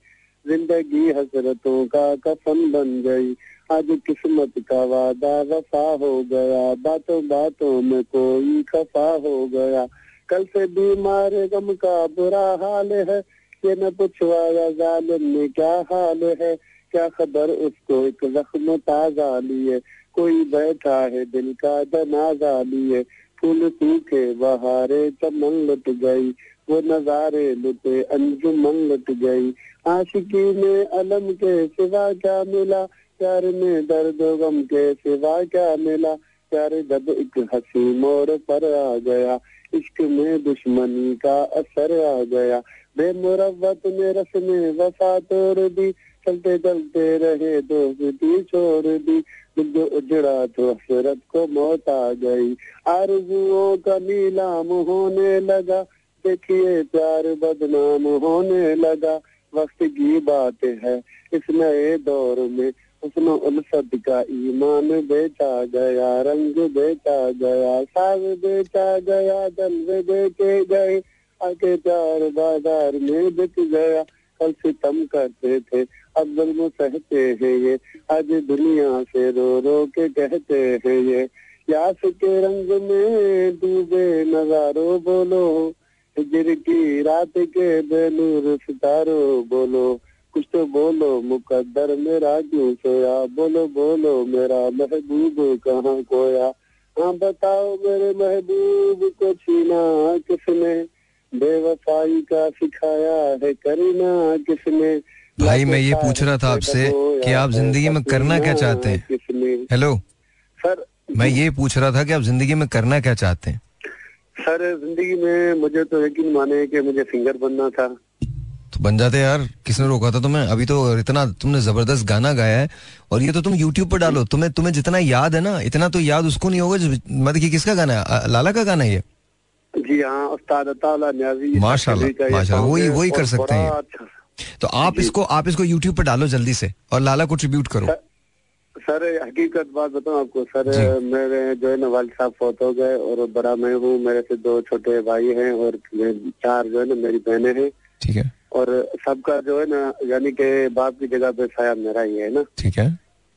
ज़िंदगी हसरतों का कफन बन गई आज किस्मत का वादा वफा हो गया। बातों बातों में कोई खफा हो गया। कल से बीमार गम का बुरा हाल है। ये न पूछवाया जालिम में क्या हाल है। क्या खबर उसको एक जख्म ताज़ा लिए। कोई बैठा है दिल का जनाजा लिए। फूल सूखे बहारे चमन लुट गई। वो नजारे लुटे अंजुमन लुट गई। आशिकी में अलम के सिवा क्या मिला? प्यार में दर्द गम के सिवा क्या मिला? प्यार जब एक हसी मोर पर आ गया, इश्क में दुश्मनी का असर आ गया। बेमुरवत में रस में वफा तोड़ दी, चलते चलते रहे दोस्ती छोड़ दी। जो उजड़ा तो हसरत को मौत आ गई। आरजुओं का नीलाम होने लगा। देखिए प्यार बदनाम होने लगा। वक्त की बात है इस नए दौर में। उसने उल्फत का ईमान बेचा गया, रंग बेचा गया, साग बेचा गया जलवे बेचे गए, आके प्यार बाज़ार में बिक गया। कल सितम करते थे, अब जुल्म सहते हैं ये। आज दुनिया से रो रो के कहते हैं ये। यास के रंग में डूबे नजारो बोलो, हिजर की रात के बेनूर सितारो बोलो। कुछ तो बोलो मुकद्दर मेरा क्यों सोया? बोलो बोलो मेरा महबूब कहाँ खोया? हाँ बताओ मेरे महबूब को छीना किसने? बेवफाई का सिखाया है करना किसने? भाई मैं ये पूछ रहा था आपसे कि आप ज़िंदगी में करना क्या चाहते हैं? हेलो सर मैं ये पूछ रहा था कि आप ज़िंदगी में करना क्या चाहते हैं? सर ज़िंदगी में मुझे तो यकीन माने कि मुझे सिंगर बनना था। तो बन जाते यार। किसने रोका था तुम्हें? अभी तो इतना तुमने ज़बरदस्त गाना गाया है और ये तो तुम यूट्यूब पर डालो। तुम्हें तुम्हें जितना याद है ना इतना तो याद उसको नहीं होगा मतलब कि किसका गाना है? लाला का गाना है ये? जी हाँ उस्ताद न्याजी माशाल्लाह माशाल्लाह। वही वही कर सकते हैं। अच्छा तो आप इसको आप इसको यूट्यूब पर डालो जल्दी से और लाला को ट्रिब्यूट करो। सर हकीकत बात बताऊँ आपको। सर मेरे जो है ना वाल साहब फोत हो गए और बड़ा मैं हूँ। मेरे से दो छोटे भाई हैं और चार जो है ना मेरी बहनें हैं। ठीक है। और सबका जो है ना यानी कि बाप की जगह पे साया मेरा ही है ना। ठीक है।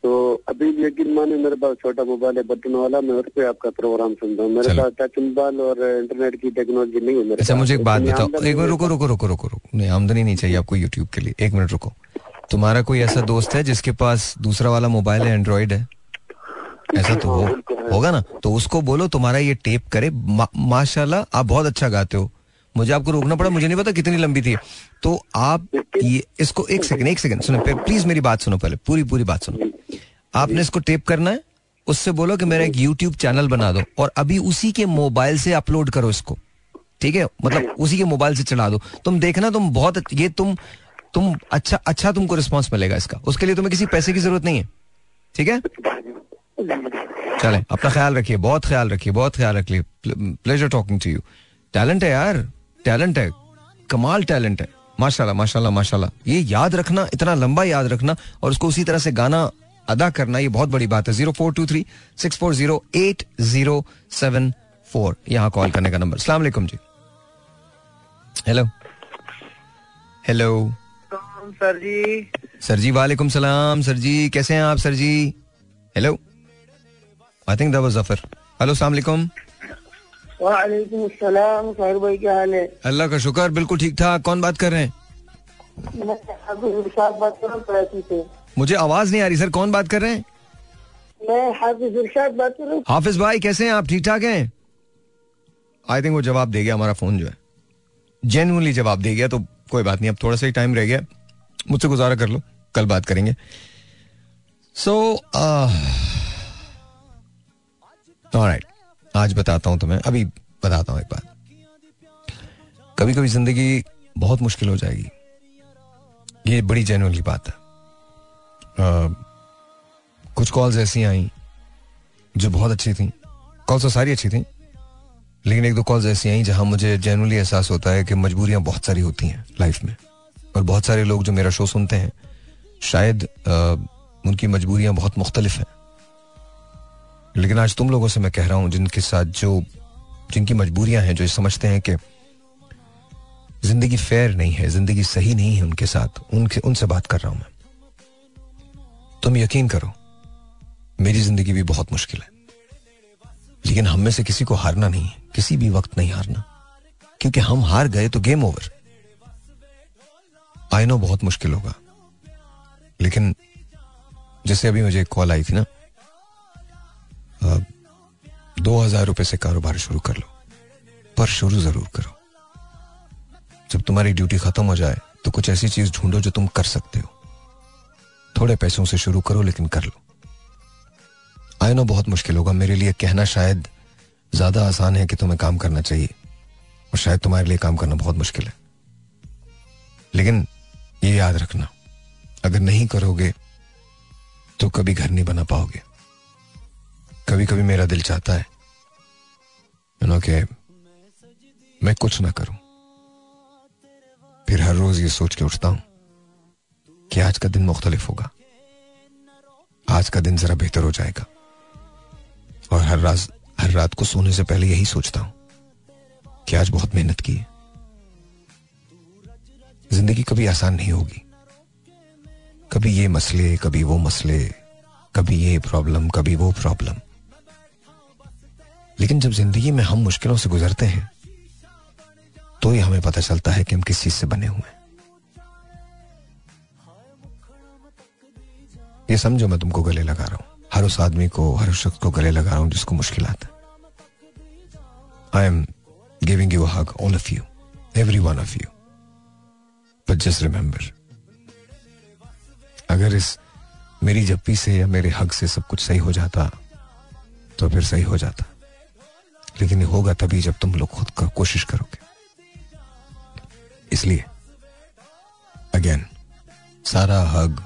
तो अभी भी यकीन माने मेरे पास छोटा मोबाइल है बटन वाला मैं उस पर आपका प्रोग्राम सुनता हूँ। मेरे पास टच मोबाइल और इंटरनेट की टेक्नोलॉजी नहीं है मेरे अच्छा मुझे एक बात बताओ। एक मिनट रुको रुको रुको रुको रुको। नहीं आमदनी नहीं चाहिए आपको यूट्यूब के लिए। एक मिनट रुको। तुम्हारा कोई ऐसा दोस्त है जिसके पास दूसरा वाला मोबाइल है एंड्रॉइड है? ऐसा तो हो होगा ना? तो उसको बोलो तुम्हारा ये टेप करे। माशाल्लाह आप बहुत अच्छा गाते हो। मुझे आपको रोकना पड़ा, मुझे नहीं पता कितनी लंबी थी तो आप ये, इसको एक सेकंड एक सेकंड सुनो प्लीज़ मेरी बात सुनो पहले, पूरी पूरी बात सुनो। आपने इसको टेप करना है, उससे बोलो कि मेरा एक यूट्यूब चैनल बना दो, और अभी उसी के मोबाइल से अपलोड करो इसको, ठीक है? मतलब उसी के मोबाइल से चला दो। तुम देखना, तुम बहुत, ये तुम तुम अच्छा अच्छा तुमको रिस्पॉन्स मिलेगा इसका। उसके लिए तुम्हें किसी पैसे की ज़रूरत नहीं है, ठीक है? चले, अपना ख्याल रखिए, बहुत ख्याल रखिए, बहुत ख्याल रखिए। Pleasure talking to you talent है यार। टैलेंट है कमाल टैलेंट है। माशाल्लाह माशाल्लाह माशाल्लाह। ये याद रखना इतना लंबा याद रखना और उसको उसी तरह से गाना अदा करना ये बहुत बड़ी बात है। Zero four two three six four zero eight zero seven four. यहाँ कॉल करने का नंबर। सलाम जी। हेलो। हेलो। सर जी। सर जी वालेकुम सलाम। सर जी कैसे हैं आप sir ji? Hello. I think that was Zafar hello सलाम अलैकुम वालेकुम साहिर भाई क्या हाल है? अल्लाह का शुक्र बिल्कुल ठीक ठाक। कौन बात कर रहे हैं? बात कर रहा मुझे आवाज़ नहीं आ रही सर। कौन बात कर रहे हैं? मैं हाफिज इरशाद बात कर रहा हूँ। हाफिज भाई कैसे हैं? आप ठीक ठाक हैं? आई थिंक वो जवाब दे गया हमारा फ़ोन जो है। जेनुअनली जवाब दे गया तो कोई बात नहीं। अब थोड़ा सा ही टाइम रह गया। मुझसे गुजारा कर लो। कल बात करेंगे। सो राइट आज बताता हूँ तुम्हें अभी बताता हूँ एक बात। कभी कभी ज़िंदगी बहुत मुश्किल हो जाएगी। ये बड़ी जेनुअनली बात है। आ, कुछ कॉल्स ऐसी आई जो बहुत अच्छी थी। कॉल्स तो सारी अच्छी थी लेकिन एक दो कॉल्स ऐसी आई जहाँ मुझे जेनुअली एहसास होता है कि मजबूरियाँ बहुत सारी होती हैं लाइफ में। और बहुत सारे लोग जो मेरा शो सुनते हैं शायद आ, उनकी मजबूरियाँ बहुत मुख्तलिफ़ हैं। लेकिन आज तुम लोगों से मैं कह रहा हूँ, जिनके साथ जो, जिनकी मजबूरियाँ हैं, जो समझते हैं कि ज़िंदगी फेयर नहीं है, ज़िंदगी सही नहीं है उनके साथ, उनके, उनसे बात कर रहा हूँ मैं। तुम यकीन करो, मेरी ज़िंदगी भी बहुत मुश्किल है। लेकिन हम में से किसी को हारना नहीं है, किसी भी वक्त नहीं हारना। क्योंकि हम हार गए तो गेम ओवर आई नो बहुत मुश्किल होगा। लेकिन, जैसे अभी मुझे कॉल आई थी ना दो हज़ार रुपए से कारोबार शुरू कर लो, पर शुरू ज़रूर करो। जब तुम्हारी ड्यूटी खत्म हो जाए तो कुछ ऐसी चीज़ ढूंढो जो तुम कर सकते हो। थोड़े पैसों से शुरू करो, लेकिन कर लो। आई नो बहुत मुश्किल होगा, मेरे लिए कहना शायद ज़्यादा आसान है कि तुम्हें काम करना चाहिए, और शायद तुम्हारे लिए काम करना बहुत मुश्किल है। लेकिन ये याद रखना, अगर नहीं करोगे तो कभी घर नहीं बना पाओगे। कभी कभी मेरा दिल चाहता है। नो कि मैं कुछ ना करूँ। फिर हर रोज ये सोच के उठता हूँ कि आज का दिन मुख्तलिफ़ होगा। आज का दिन जरा बेहतर हो जाएगा। और हर रात हर रात को सोने से पहले यही सोचता हूँ कि आज बहुत मेहनत की है। ज़िंदगी कभी आसान नहीं होगी। कभी ये मसले, कभी वो मसले, कभी ये प्रॉब्लम कभी वो प्रॉब्लम लेकिन जब ज़िंदगी में हम मुश्किलों से गुजरते हैं तो ही हमें पता चलता है कि हम किस चीज़ से बने हुए हैं। ये समझो मैं तुमको गले लगा रहा हूँ। हर उस आदमी को, हर उस शख्स को गले लगा रहा हूँ जिसको मुश्किल आता I am giving you hug all of you every one of you but just remember अगर इस मेरी जप्पी से या मेरे हक से सब कुछ सही हो जाता तो फिर सही हो जाता। लेकिन ये होगा तभी जब तुम लोग खुद का कोशिश करोगे। इसलिए अगेन सारा हग,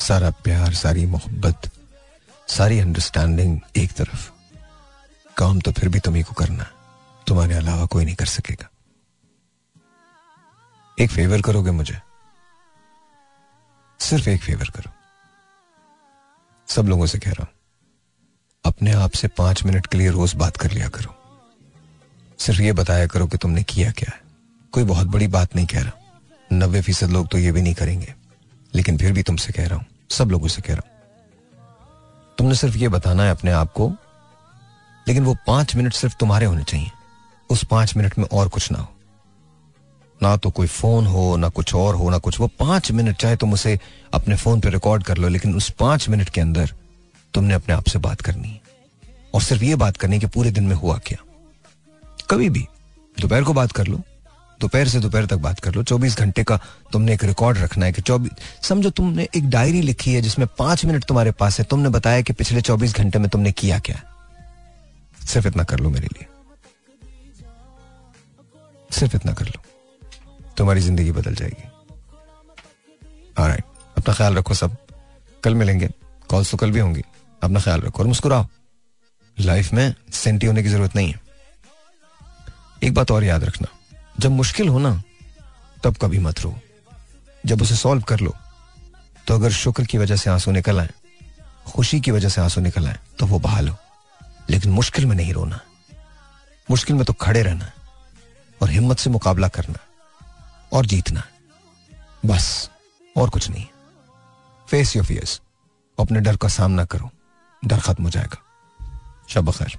सारा प्यार, सारी मोहब्बत, सारी अंडरस्टैंडिंग एक तरफ़। काम तो फिर भी तुम्ही को करना तुम्हारे अलावा कोई नहीं कर सकेगा। एक फेवर करोगे मुझे? सिर्फ़ एक फेवर करो। सब लोगों से कह रहा हूँ। अपने आप से पाँच मिनट के लिए रोज बात कर लिया करो। सिर्फ़ ये बताया करो कि तुमने किया क्या है। कोई बहुत बड़ी बात नहीं कह रहा। नब्बे फ़ीसद लोग तो ये भी नहीं करेंगे। लेकिन फिर भी तुमसे कह रहा हूँ। सब लोगों से कह रहा हूँ। तुमने सिर्फ़ ये बताना है अपने आप को, लेकिन वो पाँच मिनट सिर्फ़ तुम्हारे होने चाहिए। उस पाँच मिनट में और कुछ ना हो। ना तो कोई फ़ोन हो, ना कुछ और हो, ना कुछ। वो पाँच मिनट, चाहे तुम उसे अपने फ़ोन पे रिकॉर्ड कर लो, लेकिन उस पाँच मिनट के अंदर तुमने अपने आप से बात करनी है। और सिर्फ़ ये बात करनी कि पूरे दिन में हुआ क्या। कभी भी, दोपहर को बात कर लो, दोपहर से दोपहर तक बात कर लो। चौबीस घंटे का तुमने एक रिकॉर्ड रखना है कि चौबीस, समझो तुमने एक डायरी लिखी है जिसमें पाँच मिनट तुम्हारे पास है। तुमने बताया कि पिछले चौबीस घंटे में तुमने किया क्या सिर्फ़ इतना कर लो मेरे लिए। सिर्फ़ इतना कर लो। तुम्हारी ज़िंदगी बदल जाएगी। राइट अपना ख्याल रखो सब। कल मिलेंगे। कॉल्स तो कल भी होंगी। अपना ख्याल रखो और मुस्कुराओ। लाइफ में सेंटी होने की ज़रूरत नहीं है। एक बात और याद रखना, जब मुश्किल हो ना, तब कभी मत रो। जब उसे सॉल्व कर लो तो अगर शुक्र की वजह से आँसू निकल आए, खुशी की वजह से आँसू निकल आए तो वो बहा लो लेकिन मुश्किल में नहीं रोना। मुश्किल में तो खड़े रहना और हिम्मत से मुकाबला करना और जीतना। बस, और कुछ नहीं। फेस योर फियर्स अपने डर का सामना करो। डर खत्म हो जाएगा शब खैर